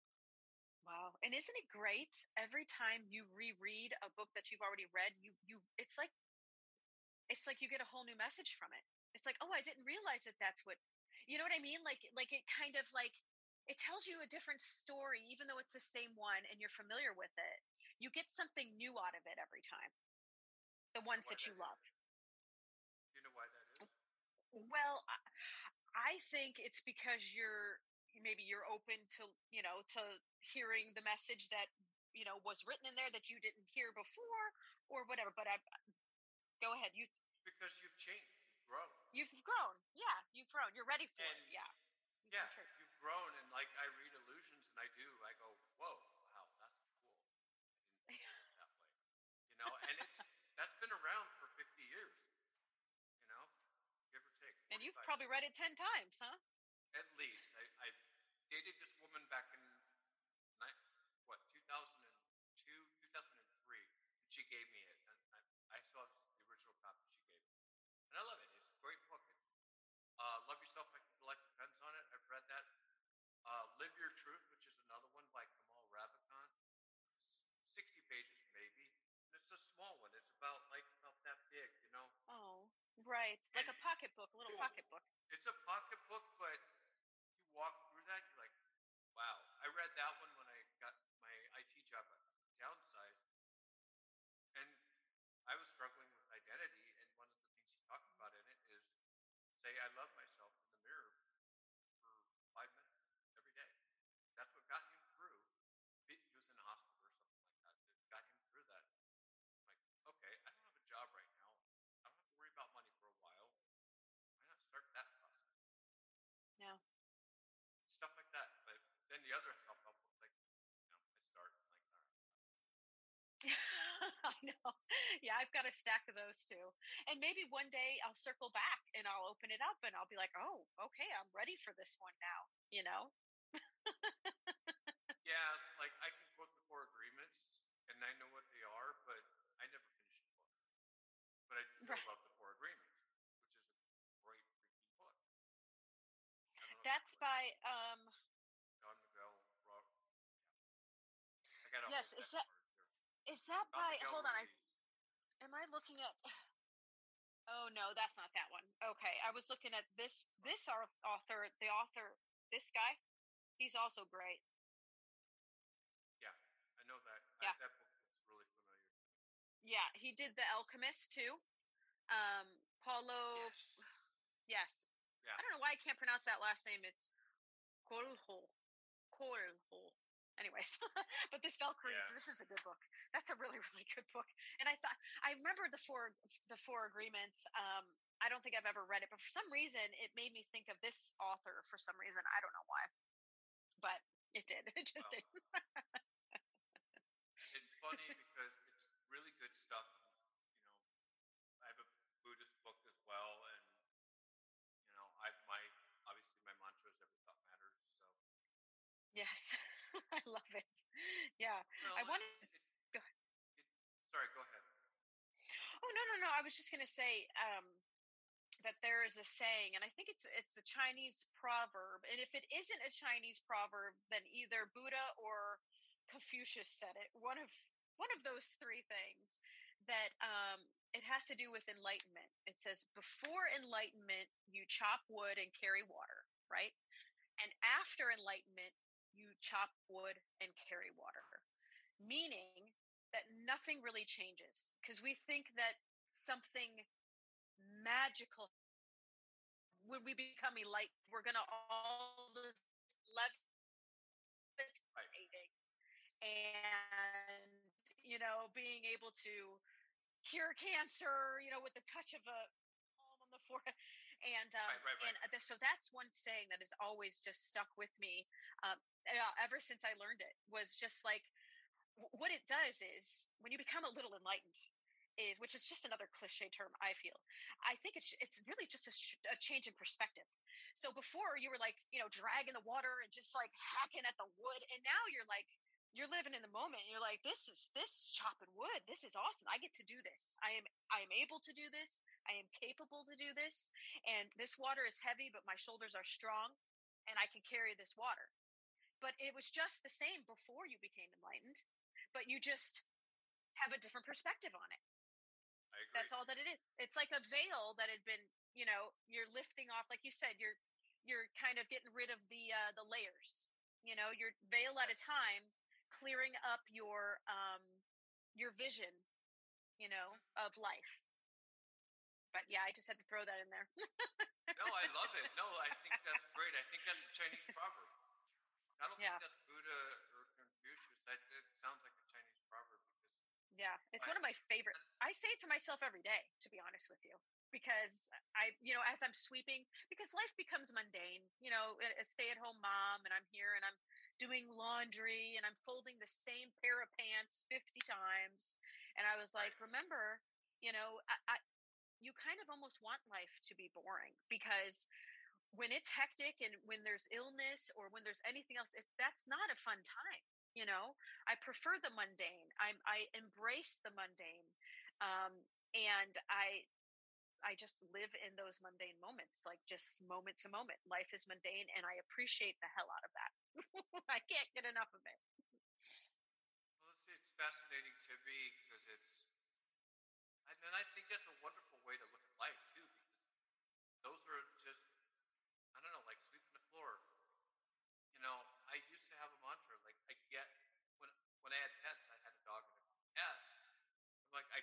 And isn't it great every time you reread a book that you've already read, you you it's like it's like you get a whole new message from it. It's like, "Oh, I didn't realize that that's what You know what I mean? Like like it kind of like it tells you a different story even though it's the same one and you're familiar with it. You get something new out of it every time. The ones that you that is? love. You know why that is? Well, I think it's because you're maybe you're open to you know to hearing the message that you know was written in there that you didn't hear before or whatever. But I go ahead. You Because you've changed, you've grown. you've grown. Yeah, you've grown. You're ready for And- it. Yeah. Yeah, true. you've grown, and like I read illusions, and I do. I go, whoa, wow, that's cool. I didn't think that way, you know. And it's that's been around for fifty years, you know, give or take. And you've 45. probably read it ten times, huh? at least. I, I dated this woman back in what 2002, 2003, and she gave me it. And I, I have the original copy she gave me, and I love it. It's a great book. Uh, Love Yourself Like Your Life Depends on It. I've read that. Uh, Live Your Truth, which is another one by Kamal Ravikant. 60 pages, maybe. And it's a small one. It's about like about that big, you know. Oh, right. Like a pocketbook, a little pocketbook. It's a pocketbook, but you walk through that, you're like, wow. I read that one when I got my IT job at Downsize, and I was struggling with identity. And one of the things he talked about in it is say, I love myself in the mirror for five minutes every day. That's what got him through. He he was in a hospital or something like that. It got him through that. I'm like, okay, I don't have a job right now. I don't have to worry about money for a while. Why not start that process? Yeah. Stuff like that. But then the other self help book, like, you know, I start I'm like, all right. I know. Yeah, I've got a stack of those too. And maybe one day I'll circle back and I'll open it up and I'll be like, oh, okay, I'm ready for this one now. You know? Yeah, like I can quote the four agreements and I know what they are, but I never finished the book. But I still Right. love the four agreements, which is a great freaking book. I don't know if That's by um. John Miguel Ro- yeah. I got Yes, is that- is that by hold on, I am I looking at Oh no, that's not that one. Okay. I was looking at this this author, the author, this guy. He's also great. Yeah, I know that. Yeah. I, that book is really familiar. Yeah, he did The Alchemist too. Um Paulo Yes. yes. Yeah. I don't know why I can't pronounce that last name. It's Coelho. Coelho. Anyways. but this Valkyries, Yeah. this is a good book. That's a really really good book. And I thought I remember the four the four agreements. Um, I don't think I've ever read it, but for some reason it made me think of this author. For some reason, I don't know why, but it did. It just Well, did. It's funny because it's really good stuff. You know, I have a Buddhist book as well, and you know, I my obviously my mantra is every thought matters. So Yes, I love it. Yeah. Well, I wanted. go it- sorry, go ahead. Oh no no no! I was just gonna say um, that there is a saying, and I think it's it's a Chinese proverb. And if it isn't a Chinese proverb, then either Buddha or Confucius said it. One of one of those three things. That um, it has to do with enlightenment. It says before enlightenment, you chop wood and carry water, right? And after enlightenment, chop wood and carry water. Meaning that nothing really changes because we think that something magical when we become enlightened we're going to all levitating and you know being able to cure cancer you know with the touch of a and um, Right, right, right. and so that's one saying that has always just stuck with me um, uh, ever since i learned it was just like what it does is when you become a little enlightened is which is just another cliche term i feel i think it's it's really just a, sh- a change in perspective so before you were like you know dragging the water and just like hacking at the wood and now you're like you're living in the moment you're like this is this is chopping wood. This is awesome. I get to do this. I am i am able to do this. I am capable to do this. And this water is heavy but my shoulders are strong and i can carry this water. But it was just the same before you became enlightened but you just have a different perspective on it. That's all that it is. It's like a veil that had been you know you're lifting off like you said you're you're kind of getting rid of the uh the layers you know your veil at a time clearing up your um your vision you know of life but yeah i just had to throw that in there No, I love it. No, I think that's great. I think that's a Chinese proverb. I don't Yeah. think that's Buddha or Confucius. That it sounds like a Chinese proverb because Yeah, it's one of my favorite. I say it to myself every day, to be honest with you, because I, you know, as I'm sweeping, because life becomes mundane. You know, a, a stay-at-home mom, and I'm here, and I'm doing laundry, and I'm folding the same pair of pants fifty times, and I was like, remember, you know, I, I you kind of almost want life to be boring because when it's hectic and when there's illness or when there's anything else, it's that's not a fun time. You know, I prefer the mundane. I I embrace the mundane, um, and I I just live in those mundane moments, like just moment to moment. Life is mundane, and I appreciate the hell out of that. I can't get enough of it. well, it's, it's fascinating to me because it's and, I think that's a wonderful way to look at life too because those are just I don't know like sweeping the floor. You know, I used to have a mantra like I get when when I had pets, I had a dog and a cat. I'm like I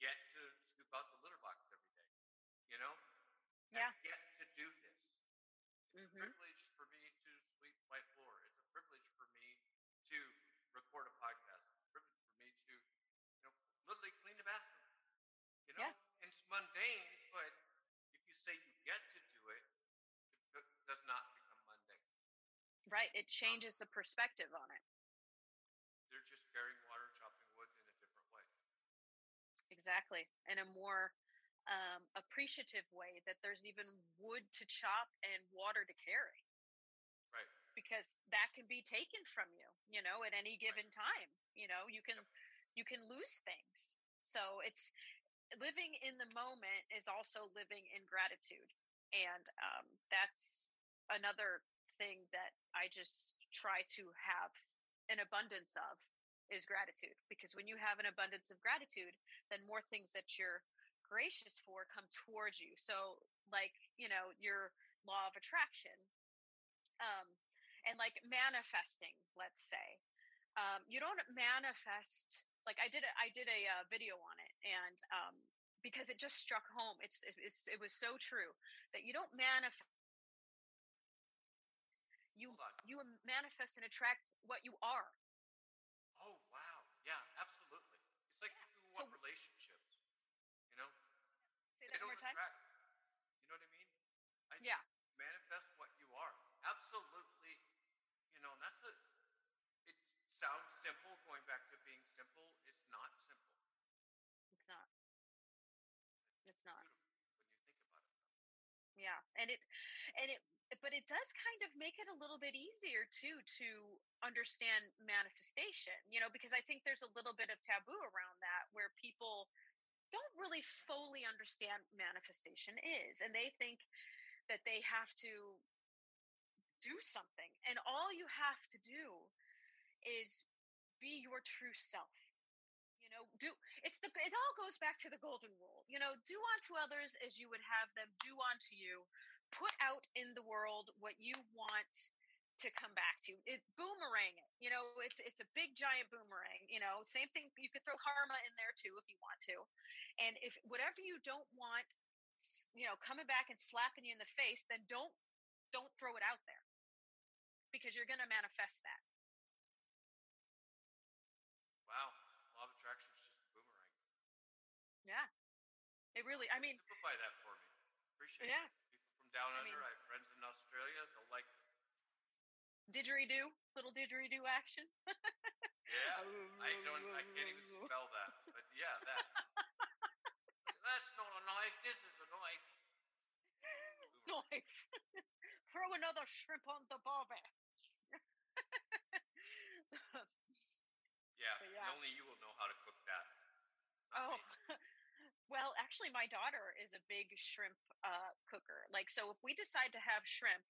get to scoop out the litter box every day. You know, Yeah. I get to do this. It's Mhm. a privilege for me to sweep my floor. It's a privilege for me to record a podcast. It's a privilege for me to, you know, literally clean the bathroom. You know, Yeah. it's mundane, but if you say you get to do it, it do- does not become mundane. Right? It changes the perspective on it. They're just carrying water, chopping wood in a different way. exactly in a more um, appreciative way that there's even wood to chop and water to carry Right. because that can be taken from you you know at any given time you know you can you can lose things so it's living in the moment is also living in gratitude and um, that's another thing that i just try to have an abundance of is gratitude because when you have an abundance of gratitude then more things that you're gracious for come towards you. So like you know your law of attraction um and like manifesting let's say um you don't manifest like i did a, i did a uh, video on it and um because it just struck home it's it, it's it was so true that you don't manifest You uh, you manifest and attract what you are. Oh wow. Yeah, absolutely. It's like you want so, relationships. You know? Say that one more time. Attract, you know what I mean? I yeah. Manifest what you are. Absolutely. You know, that's a it sounds simple going back to being simple. It's not simple. It's not. It's not. When you think about it. Yeah. And it and it but it does kind of make it a little bit easier too to understand manifestation you know because i think there's a little bit of taboo around that where people don't really fully understand manifestation is and they think that they have to do something and all you have to do is be your true self you know do it's the it all goes back to the golden rule you know do unto others as you would have them do unto you put out in the world what you want to come back to it boomerang it you know it's it's a big giant boomerang you know same thing you could throw karma in there too if you want to and if whatever you don't want you know coming back and slapping you in the face then don't don't throw it out there because you're going to manifest that. Wow law of attraction is just a boomerang. Yeah it really i mean simplify that for me. Appreciate yeah. it from down I under. Mean, I have friends in Australia. They'll like didgeridoo, little didgeridoo action. yeah, I don't. I can't even spell that, but yeah, that. That's not a knife. This is a knife. knife. Throw another shrimp on the barbie. yeah, yeah, only you will know how to cook that. oh. Well, actually, my daughter is a big shrimp uh, cooker. Like, so if we decide to have shrimp,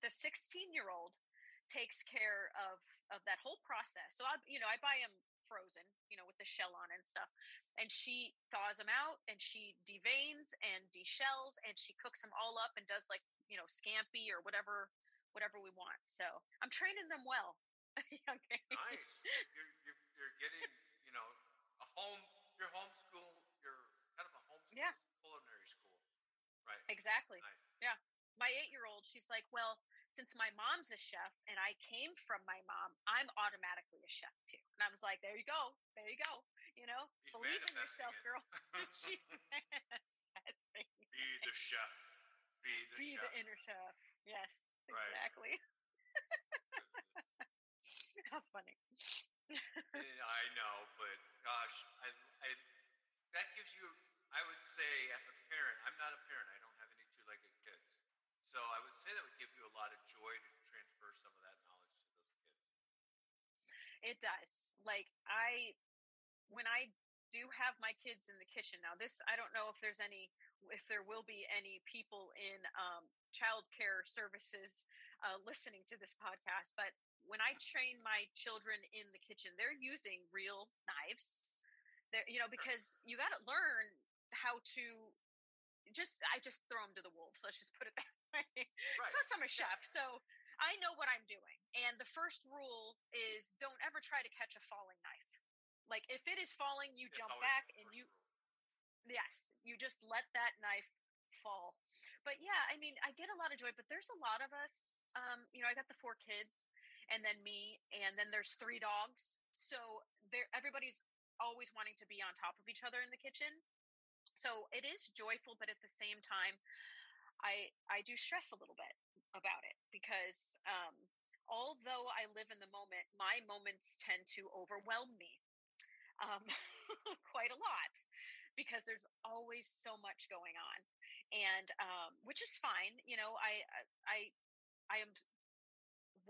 the 16 year old takes care of of that whole process. So I, you know, I buy them frozen, you know, with the shell on and stuff, and she thaws them out and she deveins and deshells and she cooks them all up and does like you know scampi or whatever whatever we want. So I'm training them well. okay. Nice. You're, you're, you're getting you know a home. Your homeschool. You're kind of a homeschool yeah. culinary school. Right. Exactly. Nice. Yeah. My eight year old, she's like, well, since my mom's a chef and I came from my mom, I'm automatically a chef too. And I was like, there you go. There you go. You know, He's believe in yourself, it. girl. she's manifesting. Be the chef. Be the chef. Be chef. the inner chef. Yes, right. exactly. How funny. Eh, I know, but gosh, I, I, that gives you I would say, as a parent, I'm not a parent. I don't have any two-legged kids, so I would say that would give you a lot of joy to transfer some of that knowledge to those kids. It does. Like I, when I do have my kids in the kitchen now, this I don't know if there's any, if there will be any people in um, services uh, listening to this podcast, but when I train my children in the kitchen, they're using real knives. They're, you know, because you got to learn how to just I just throw them to the wolves. Let's just put it that way. Right. Plus, I'm a chef, so I know what I'm doing. And the first rule is don't ever try to catch a falling knife. Like if it is falling, you jump back and you. Rule. Yes, you just let that knife fall. But yeah, I mean, I get a lot of joy. But there's a lot of us. Um, you know, I got the four kids, and then me, and then there's three dogs. So there, everybody's always wanting to be on top of each other in the kitchen so it is joyful but at the same time i i do stress a little bit about it because um, although i live in the moment my moments tend to overwhelm me um, quite a lot because there's always so much going on. And um, which is fine you know i i i am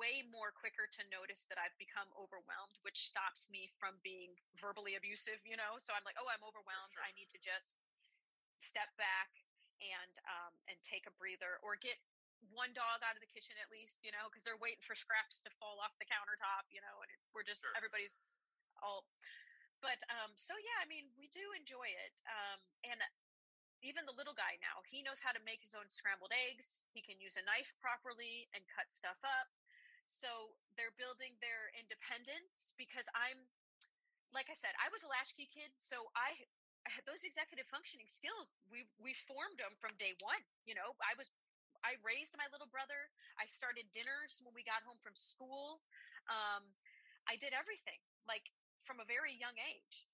way more quicker to notice that I've become overwhelmed, which stops me from being verbally abusive, you know? So I'm like, oh, I'm overwhelmed. Sure. I need to just step back and um, and take a breather or get one dog out of the kitchen at least, you know, because they're waiting for scraps to fall off the countertop, you know, and we're just sure. everybody's all. But um, so yeah, I mean, we do enjoy it, um, and even the little guy now, he knows how to make his own scrambled eggs. He can use a knife properly and cut stuff up. So they're building their independence because I'm, like I said, I was a latchkey kid, so I had those executive functioning skills we we formed them from day one you know i was i raised my little brother I started dinners when we got home from school. Um, I did everything like from a very young age.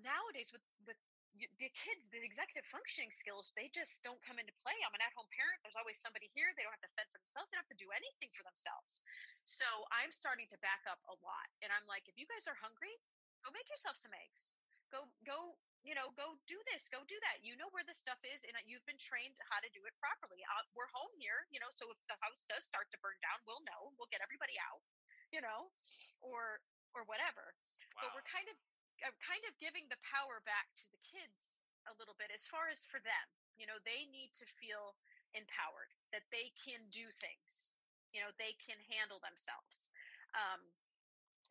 Nowadays, with with the kids, the executive functioning skills, they just don't come into play. I'm an at home parent. There's always somebody here. They don't have to fend for themselves. They don't have to do anything for themselves. So I'm starting to back up a lot. And I'm like, if you guys are hungry, go make yourself some eggs. Go, go, you know, go do this, go do that. You know where the stuff is, and you've been trained how to do it properly. Uh, we're home here, you know, so if the house does start to burn down, we'll know. We'll get everybody out, you know, or or whatever. Wow. But we're kind of I'm kind of giving the power back to the kids a little bit as far as for them. You know, they need to feel empowered that they can do things. You know, they can handle themselves. Um,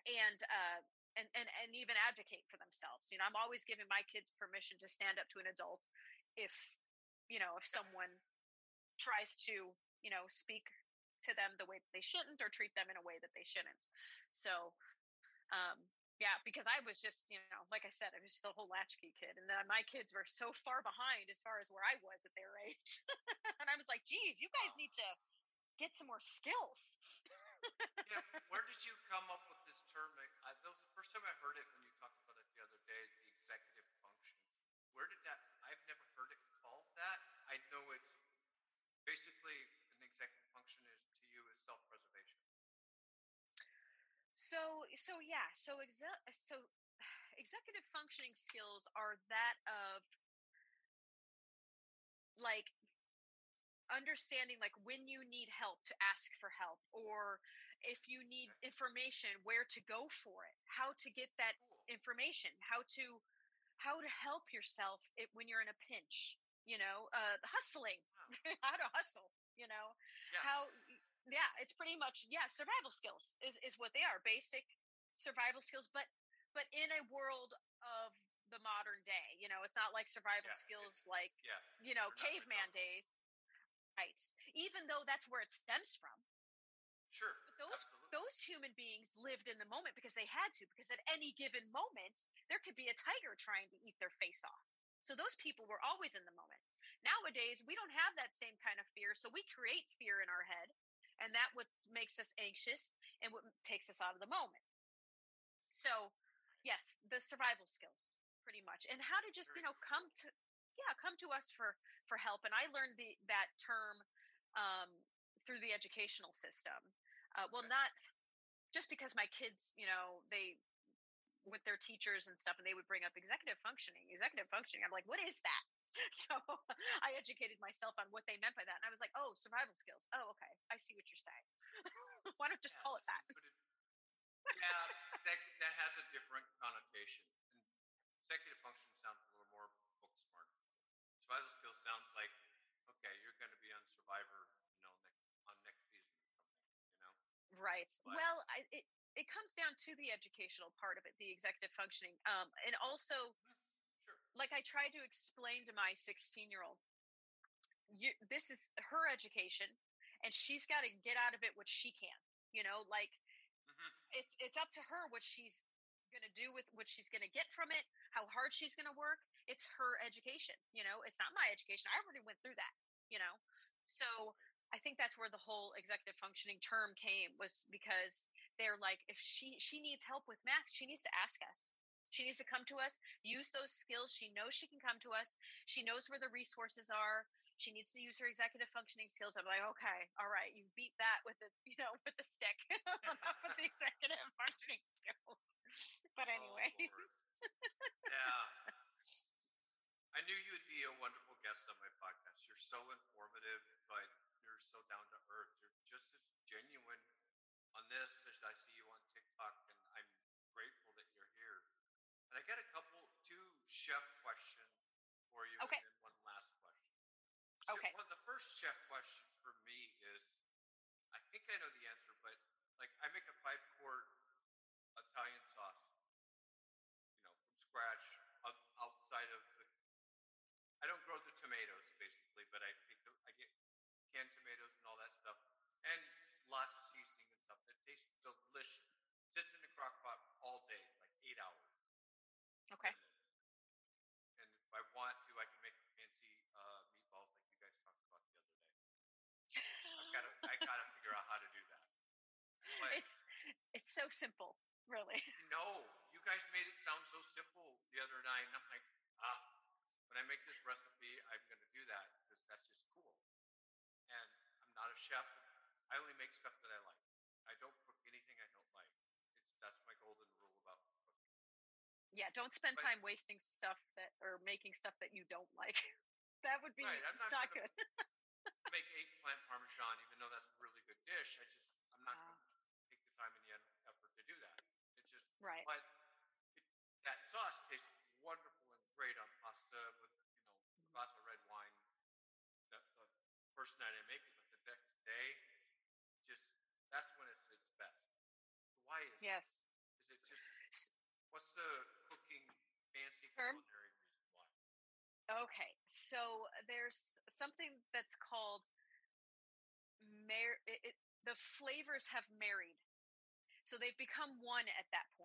and uh, and, and and even advocate for themselves. You know, I'm always giving my kids permission to stand up to an adult if you know if someone tries to you know speak to them the way that they shouldn't or treat them in a way that they shouldn't. So um, yeah, because I was just, you know, like I said, I was just the whole latchkey kid. And then my kids were so far behind as far as where I was at their age. and I was like, geez, you guys need to get some more skills. yeah, where did you come up with this term? I, that was the first time I heard it when you talked about it the other day, the executive function. Where did that, I've never heard it called that. I know it's basically an executive function is to you is self-preservation. So yeah, so exe- so executive functioning skills are that of like understanding like when you need help to ask for help or if you need information where to go for it how to get that information how to how to help yourself when you're in a pinch you know uh hustling how to hustle you know yeah. how yeah, it's pretty much yeah, survival skills is is what they are, basic survival skills, but but in a world of the modern day, you know, it's not like survival yeah, skills like yeah, you know, caveman days. Right. Even though that's where it stems from. Sure. But those absolutely. those human beings lived in the moment because they had to, because at any given moment there could be a tiger trying to eat their face off. So those people were always in the moment. Nowadays, we don't have that same kind of fear, so we create fear in our head and that what makes us anxious and what takes us out of the moment so yes the survival skills pretty much and how to just you know come to yeah come to us for for help and i learned the that term um, through the educational system uh, well not just because my kids you know they with their teachers and stuff and they would bring up executive functioning executive functioning i'm like what is that so I educated myself on what they meant by that. And I was like, oh, survival skills. Oh, okay. I see what you're saying. Why don't just yeah, call it that? Yeah, that, that has a different connotation. executive function sounds a little more book smart. Survival skills sounds like, okay, you're going to be on Survivor, you know, next, on next season or something, you know? Right. But, well, I, it, it comes down to the educational part of it, the executive functioning. Um, and also, sure. like I tried to explain to my 16 year old, this is her education and she's got to get out of it what she can, you know, like mm-hmm. it's, it's up to her what she's going to do with what she's going to get from it, how hard she's going to work. It's her education, you know, it's not my education. I already went through that, you know? So I think that's where the whole executive functioning term came was because they're like, if she, she needs help with math, she needs to ask us she needs to come to us, use those skills. She knows she can come to us. She knows where the resources are. She needs to use her executive functioning skills. I'm like, okay, all right, you beat that with the, you know, with the stick, with the executive functioning skills. But oh, anyways, oh, yeah. I knew you would be a wonderful guest on my podcast. You're so informative, but you're so down to earth. You're just as genuine on this as I see you on TikTok, and I'm grateful that you're here. And I got a couple, two chef questions for you, okay. and one last. So okay. Well, the first chef question for me is, I think I know the answer, but like I make a five quart Italian sauce, you know, from scratch, outside of the. I don't grow the tomatoes basically, but I pick the, I get canned tomatoes and all that stuff, and lots of seasoning and stuff. It tastes delicious. Sits in the crock pot all day, like eight hours. Okay. And if I want to, I can make fancy uh, meatballs like you guys talked about the other day. I gotta, I gotta It's so simple, really. No, you guys made it sound so simple the other night, and I'm like, ah, when I make this recipe, I'm going to do that because that's just cool. And I'm not a chef. I only make stuff that I like. I don't cook anything I don't like. It's that's my golden rule about cooking. Yeah, don't spend But- time wasting stuff that or making stuff that you don't like. that would be Right, I'm not not good. make eggplant parmesan, even though that's a really good dish. I just I'm not Ah. going to take the time and the effort to do that. It's just Right. But it, that sauce tastes wonderful and great on pasta with you know a mm-hmm. glass of red wine. The, the first night I make it, but the next day, just that's when it's its best. Why is? Yes. Is it just what's the cooking fancy Term? culinary reason why? Okay, so there's something that's called mar- it, it, the flavors have married, so they've become one at that point.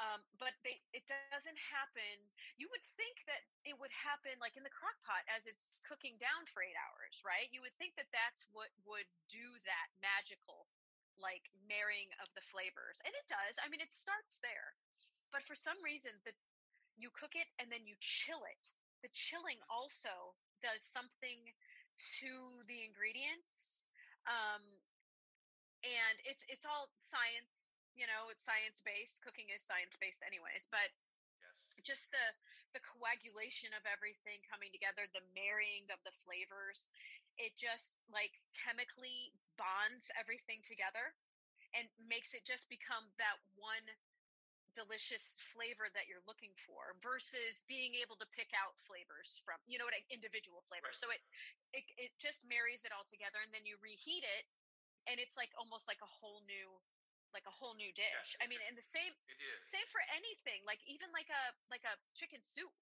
Um, but they it doesn't happen. You would think that it would happen like in the crock pot as it's cooking down for eight hours, right? You would think that that's what would do that magical like marrying of the flavors, and it does. I mean, it starts there, but for some reason that you cook it and then you chill it. The chilling also does something to the ingredients. Um, and it's it's all science, you know, it's science based. Cooking is science based anyways, but Yes. just the the coagulation of everything coming together, the marrying of the flavors, it just like chemically bonds everything together and makes it just become that one delicious flavor that you're looking for versus being able to pick out flavors from you know what individual flavors Right. so it, it it just marries it all together and then you reheat it and it's like almost like a whole new like a whole new dish. Yes, i mean and the same same for anything like even like a like a chicken soup.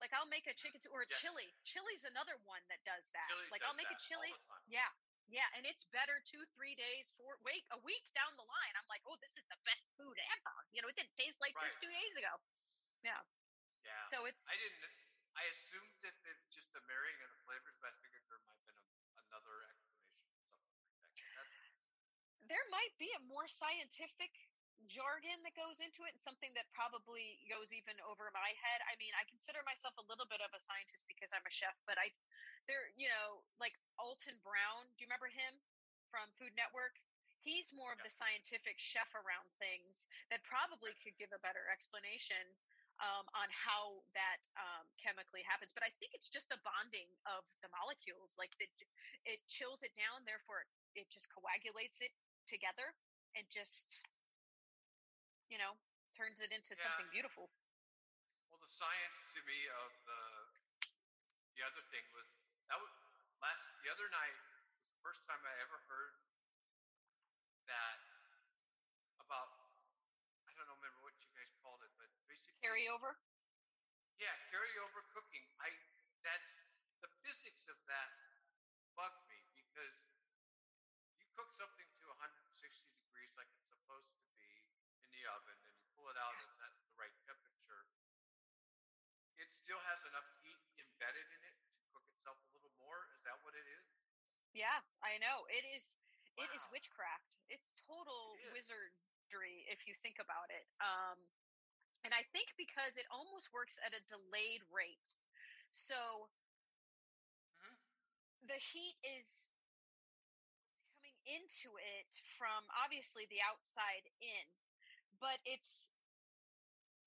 Like i'll make a mm-hmm. chicken soup or a Yes. chili. Chili's another one that does that. Chili like does i'll make a chili all the time. yeah yeah and it's better two three days four week a week down the line. I'm like oh this is the best food ever. You know it didn't taste like this two days ago. Yeah. Yeah. so it's I didn't. I assumed that it's just the marrying of the flavors, but I figured there might have been a, another explanation, something like that. That's, there might be a more scientific jargon that goes into it and something that probably goes even over my head. I mean, I consider myself a little bit of a scientist because I'm a chef, but I there, you know, like Alton Brown, do you remember him from Food Network? He's more of the scientific chef around things that probably could give a better explanation um, on how that um, chemically happens. But I think it's just the bonding of the molecules. Like it, it chills it down, therefore it just coagulates it together and just you know turns it into something beautiful. Well, the science to me of the the other thing was that was last the other night was the first time I ever heard that about I don't know remember what you guys called it, but basically carryover? Yeah, carryover cooking. I that's the physics of that bugged me because you cook something to 160 degrees like it's supposed to be in the oven, and you pull it out, it's at the right temperature. It still has enough heat embedded in it to cook itself a little more. Is that what it is? yeah i know it is it is witchcraft it's total It wizardry if you think about it um and i think because it almost works at a delayed rate so Mhm. the heat is coming into it from obviously the outside in but it's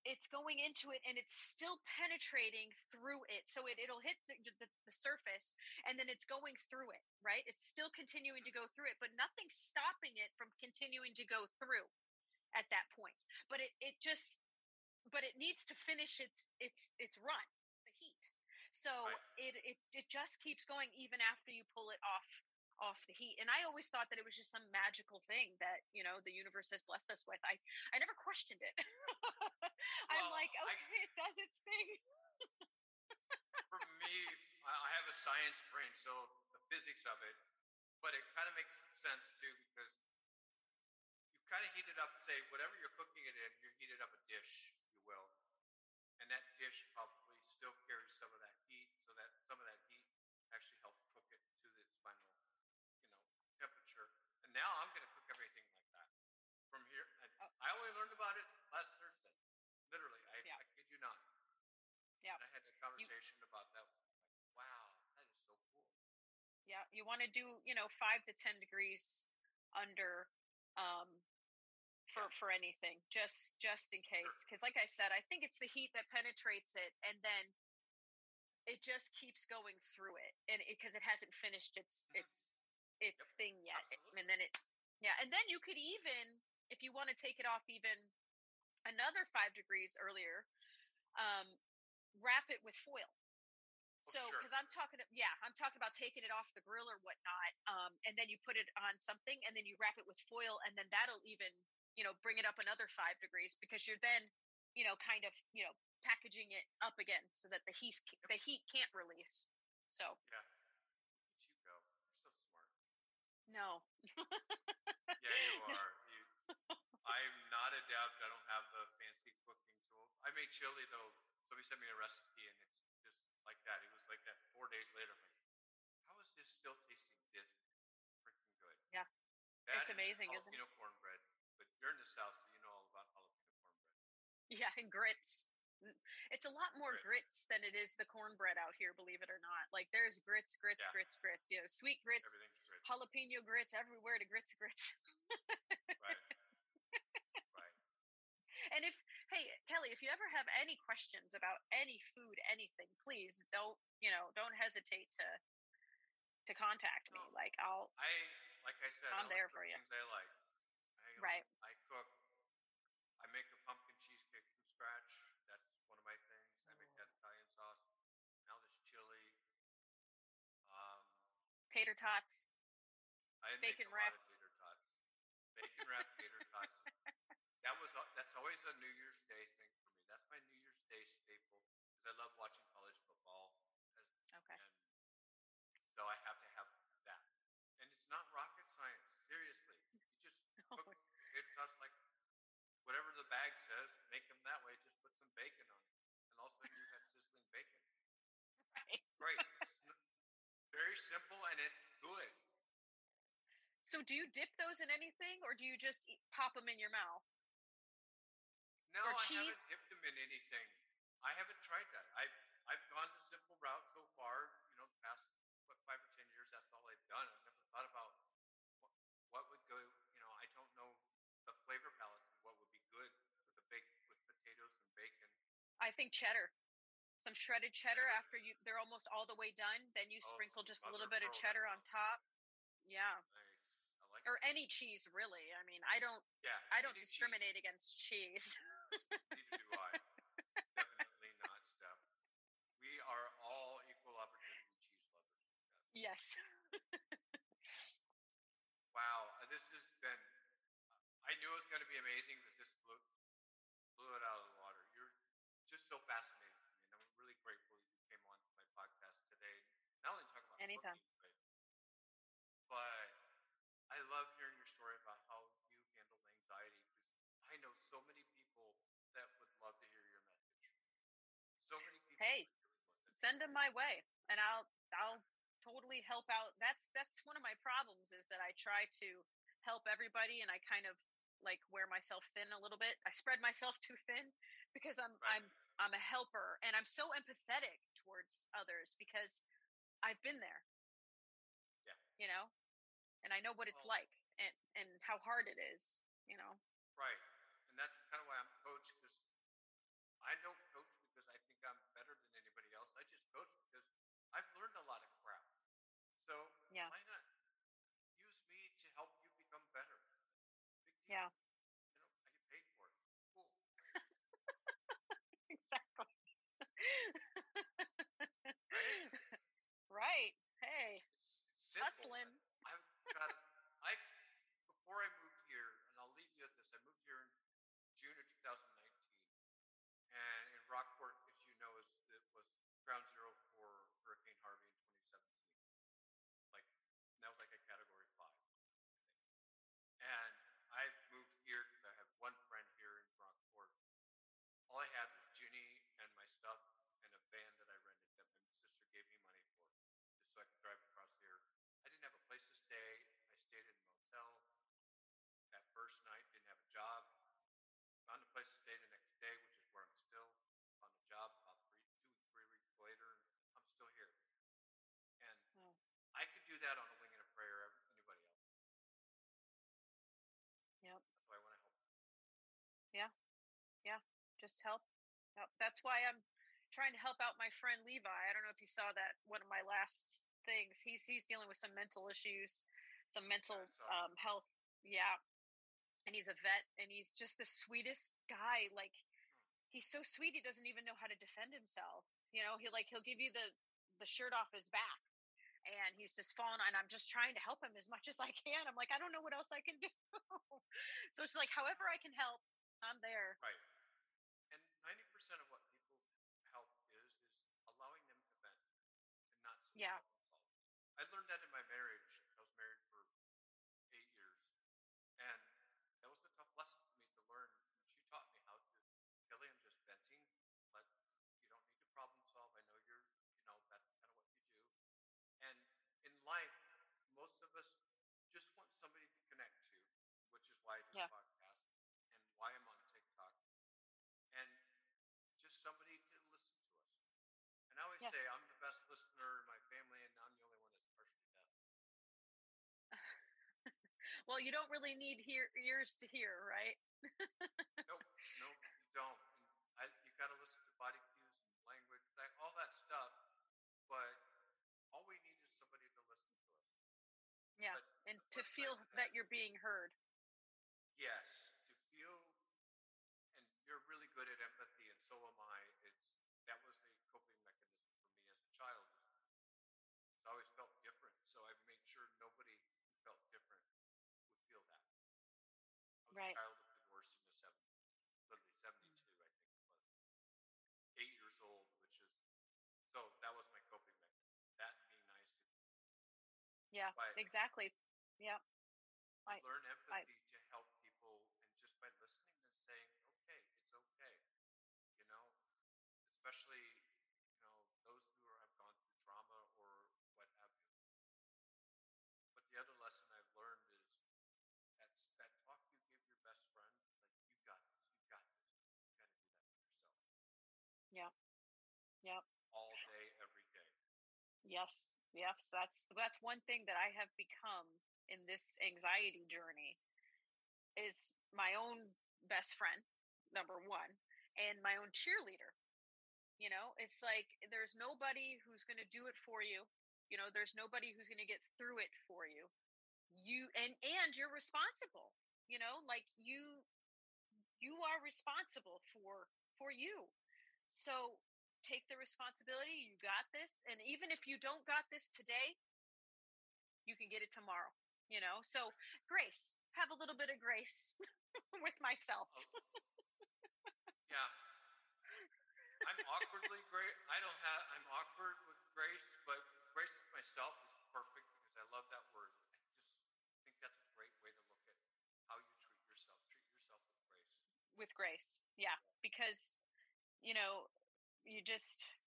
it's going into it and it's still penetrating through it so it, it'll hit the, the, the surface and then it's going through it right? It's still continuing to go through it but nothing's stopping it from continuing to go through at that point but it, it just but it needs to finish its its its run the heat. So it, it it just keeps going even after you pull it off off the heat and i always thought that it was just some magical thing that you know the universe has blessed us with i i never questioned it i'm Well, like I- okay it does its thing For me, I I have a science brain, so the physics of it, but it kind of makes sense too because you kind of heat it up. Say whatever you're cooking it in, you heat it up a dish, you will, and that dish probably still carries some of that heat, so that some of that heat actually helps cook it to its final, you know, temperature. And now I'm going to cook everything like that. from here. I only learned about it last Thursday. Literally, I, Yeah. I kid you not. Yeah. I had a conversation about that. Wow, that is so cool. Yeah, you want to do, you know, five to ten degrees under um for for anything, just just in case. Because, like I said, I think it's the heat that penetrates it, and then it just keeps going through it, and because it, hasn't finished its Mhm. its its thing yet, and then it, yeah, and then you could even, if you want to take it off even another five degrees earlier, um, wrap it with foil. So, Oh, sure. because I'm talking, yeah, I'm talking about taking it off the grill or whatnot, um, and then you put it on something, and then you wrap it with foil, and then that'll even, you know, bring it up another five degrees because you're then, you know, kind of, you know, packaging it up again so that the heat the heat can't release. So, Yeah. Look at you go. You're so smart. No, Yeah, you are. You, I'm not adept. I don't have the fancy cooking tools. I made chili though. Somebody sent me a recipe, and it's just like that. It was like that four days later. I'm like, how is this still tasting this freaking good? Yeah. That It's amazing, isn't it? jalapeno cornbread. But you're in the south, so you know all about jalapeno cornbread. yeah, and grits. It's a lot more grits than it is the cornbread out here, believe it or not. Like there's grits, grits, Yeah. grits, grits. You know, sweet grits, Everything's great. Jalapeno grits everywhere to grits grits. Right. right. And if hey Kelly, if you ever have any questions about any food, anything, please don't you know don't hesitate to to contact me. No. Like I'll I like I said, I'm I there like for you. Things I like. I, um, Right. I cook. I make a pumpkin cheesecake from scratch. That's one of my things. I make that Italian sauce. Now this chili. Um, tater tots. I Bacon make a wrap. lot of tater tots. Bacon wrap tater tots. That was that's always a New Year's Day thing for me. That's my New Year's Day staple because I love watching college football. Okay. And so I have to have that. And it's not rocket science, seriously. You just No. cook potato tots like whatever the bag says, make them that way, just put some bacon on it. And all of a sudden you got sizzling bacon. Right. Great. It's very simple and it's good. So do you dip those in anything, or do you just eat, pop them in your mouth? No, Or I cheese? haven't dipped them in anything. I haven't tried that. I've I've gone the simple route so far. You know, the past what five or ten years, that's all I've done. I've never thought about what, what would go. You know, I don't know the flavor palette. What would be good with a bake with potatoes and bacon. I think cheddar. Some shredded cheddar after you they're almost all the way done. Then you Oh, sprinkle just a little bit of cheddar on top. Yeah. Nice. I like. Or any cheese really. I mean, I don't Yeah. I don't discriminate cheese. against cheese. Neither do I. Definitely not, Steph. We are all equal opportunity cheese lovers. yes. Wow, uh, this has been. I knew it was going to be amazing, but this blew, blew it out of the water. You're just so fascinating to me, and I'm really grateful you came on to my podcast today. Not only talk about Anytime. cooking, but, but I love hearing your story about how you handle anxiety because I know so many people that would love to hear your message. So many people. Hey, are dealing with it. Send them my way and I'll I'll totally help out. That's that's one of my problems is that I try to help everybody and I kind of like wear myself thin a little bit. I spread myself too thin because I'm Right. I'm I'm a helper and I'm so empathetic towards others because I've been there. Yeah. You know? And I know what it's Well- like and and how hard it is, you know. Right. And that's kind of why I'm coach because I don't coach because I think I'm better than anybody else. I just coach because I've learned a lot of crap. So Yeah. why not use me to help you become better? Big deal. Yeah. You know, I get paid for it. Cool. Exactly. Right? right. Hey, It's simple. hustling. I've got I before I moved here, and I'll leave you with this. I moved here in June of 2019, and in Rockport, as you know, is it was ground zero for Hurricane Harvey in 2017. Like yeah, just help. That's why I'm trying to help out my friend Levi. I don't know if you saw that one of my last things. He's he's dealing with some mental issues, some mental um, health. Yeah, and he's a vet, and he's just the sweetest guy. Like he's so sweet, he doesn't even know how to defend himself. You know, he like he'll give you the the shirt off his back, and he's just falling. And I'm just trying to help him as much as I can. I'm like, I don't know what else I can do. so it's like, however I can help, I'm there. Right. And ninety percent of what people help is is allowing them to vent and not yeah. I learned that in my marriage. I was married for eight years, and that was a tough lesson for me to learn. She taught me how to, Kelly, I'm just venting. Let you don't need to problem solve. I know you're, you know, that's kind of what you do. And in life, most of us just want somebody to connect to, which is why I do yeah. podcast and why I'm on TikTok, and just somebody to listen to us. And I always yeah. say I'm the best listener in my family, and I'm the only one well, you don't really need hear, ears to hear, right? nope, nope, you don't. I, you got to listen to body cues and language, that, all that stuff. But all we need is somebody to listen to us. Yeah, but and to feel that, that you're being heard. Yes, to feel, and you're really good at empathy, and so am I. It's that was a coping mechanism for me as a child. It's always felt different, so I've made sure nobody felt different right. child of divorce in the 70s, literally 72, I think it was. Eight years old, which is, so that was my coping mechanism. That being nice to. Yeah, but exactly. Yeah. I learn empathy I, to help people and just by listening and saying, okay, it's okay. You know, especially, you know, those who are, have gone through trauma or what have you. But the other lesson I've learned is that, that talk best friend, like you got this, you got this. You got to do that for yourself. Yeah. Yep. All day, every day. Yes. Yes. That's that's one thing that I have become in this anxiety journey is my own best friend, number one, and my own cheerleader. You know, it's like there's nobody who's going to do it for you. You know, there's nobody who's going to get through it for you. You and and you're responsible you know like you you are responsible for for you so take the responsibility you got this and even if you don't got this today you can get it tomorrow you know? So grace have a little bit of grace with oh. myself. Yeah. I'm awkwardly great i don't have i'm awkward with grace but grace with myself is perfect because i love that word. I just think that's a great way to look at how you treat yourself. Treat yourself with grace. With grace, yeah, because you know you just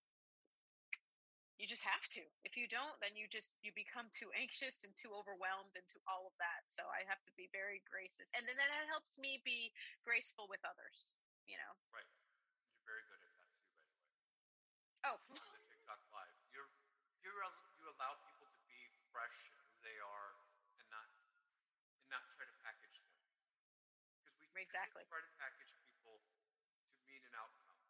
you just have to. If you don't, then you just you become too anxious and too overwhelmed and to all of that. So I have to be very gracious, and then that helps me be graceful with others. You know. Right. You're very good at that too, by the way. Oh. On the TikTok live, you're you're you allow people to be fresh and who they are and not try to package them. Because we exactly try to package people to meet an outcome.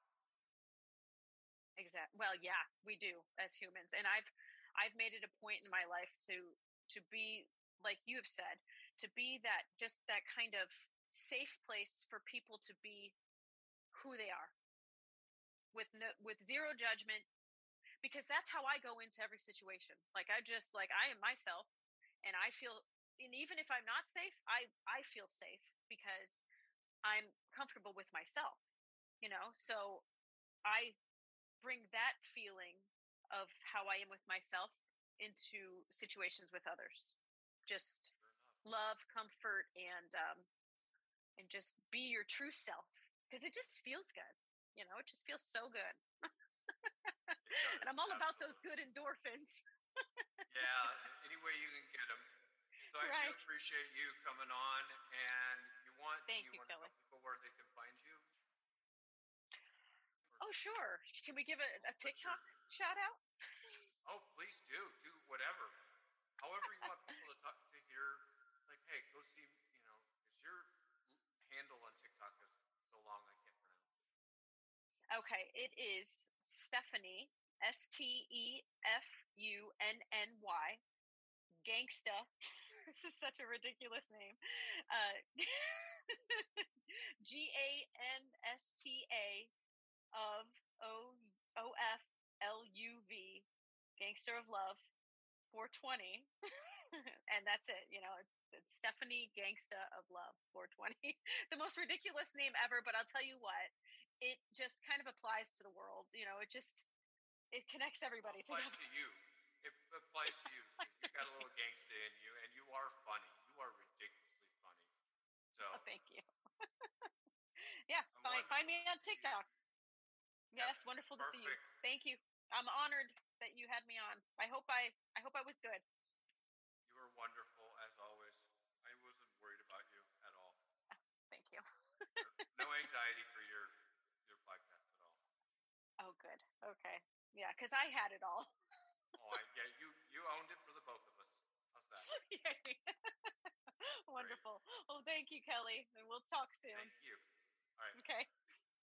Exactly. Well, yeah, we do as humans, and I've I've made it a point in my life to to be like you have said to be that just that kind of safe place for people to be who they are with no, with zero judgment because that's how I go into every situation. Like I just like I am myself and I feel and even if I'm not safe, I I feel safe because I'm comfortable with myself, you know. So I bring that feeling of how I am with myself into situations with others. Just love, comfort, and um, and just be your true self because it just feels good. You know, it just feels so good. and I'm all about those good endorphins. yeah, any way you can get them. So I right. do appreciate you coming on, and you want Thank you, you want Kelly. people where they can. Oh sure. Can we give a, a TikTok shout out? Oh please do do whatever. However you want people to talk to hear, like, hey, go see, you know, because your handle on TikTok is so long I can't pronounce Okay, it is Stephanie S T E F U N N Y Gangsta. this is such a ridiculous name. Uh, G A N S T A of O O F L U V, Gangster of Love, 420. and that's it. You know, it's, it's Stephanie Gangsta of Love, 420. the most ridiculous name ever, but I'll tell you what, it just kind of applies to the world. You know, it just, it connects everybody it applies together. to you. It applies to you. You got a little gangsta in you, and you are funny. You are ridiculously funny. So Oh, thank you. yeah, find, find me on wonderful to see you. TikTok. Yes, wonderful to see you. Thank you. I'm honored that you had me on. I hope I I hope I was good. You were wonderful as always. I wasn't worried about you at all. Thank you. No anxiety for your your podcast at all. Oh, good. Okay. Yeah, because I had it all. Oh, I, yeah, you you owned it for the both of us. How's that? Wonderful. Well, thank you, Kelly, and we'll talk soon. Thank you.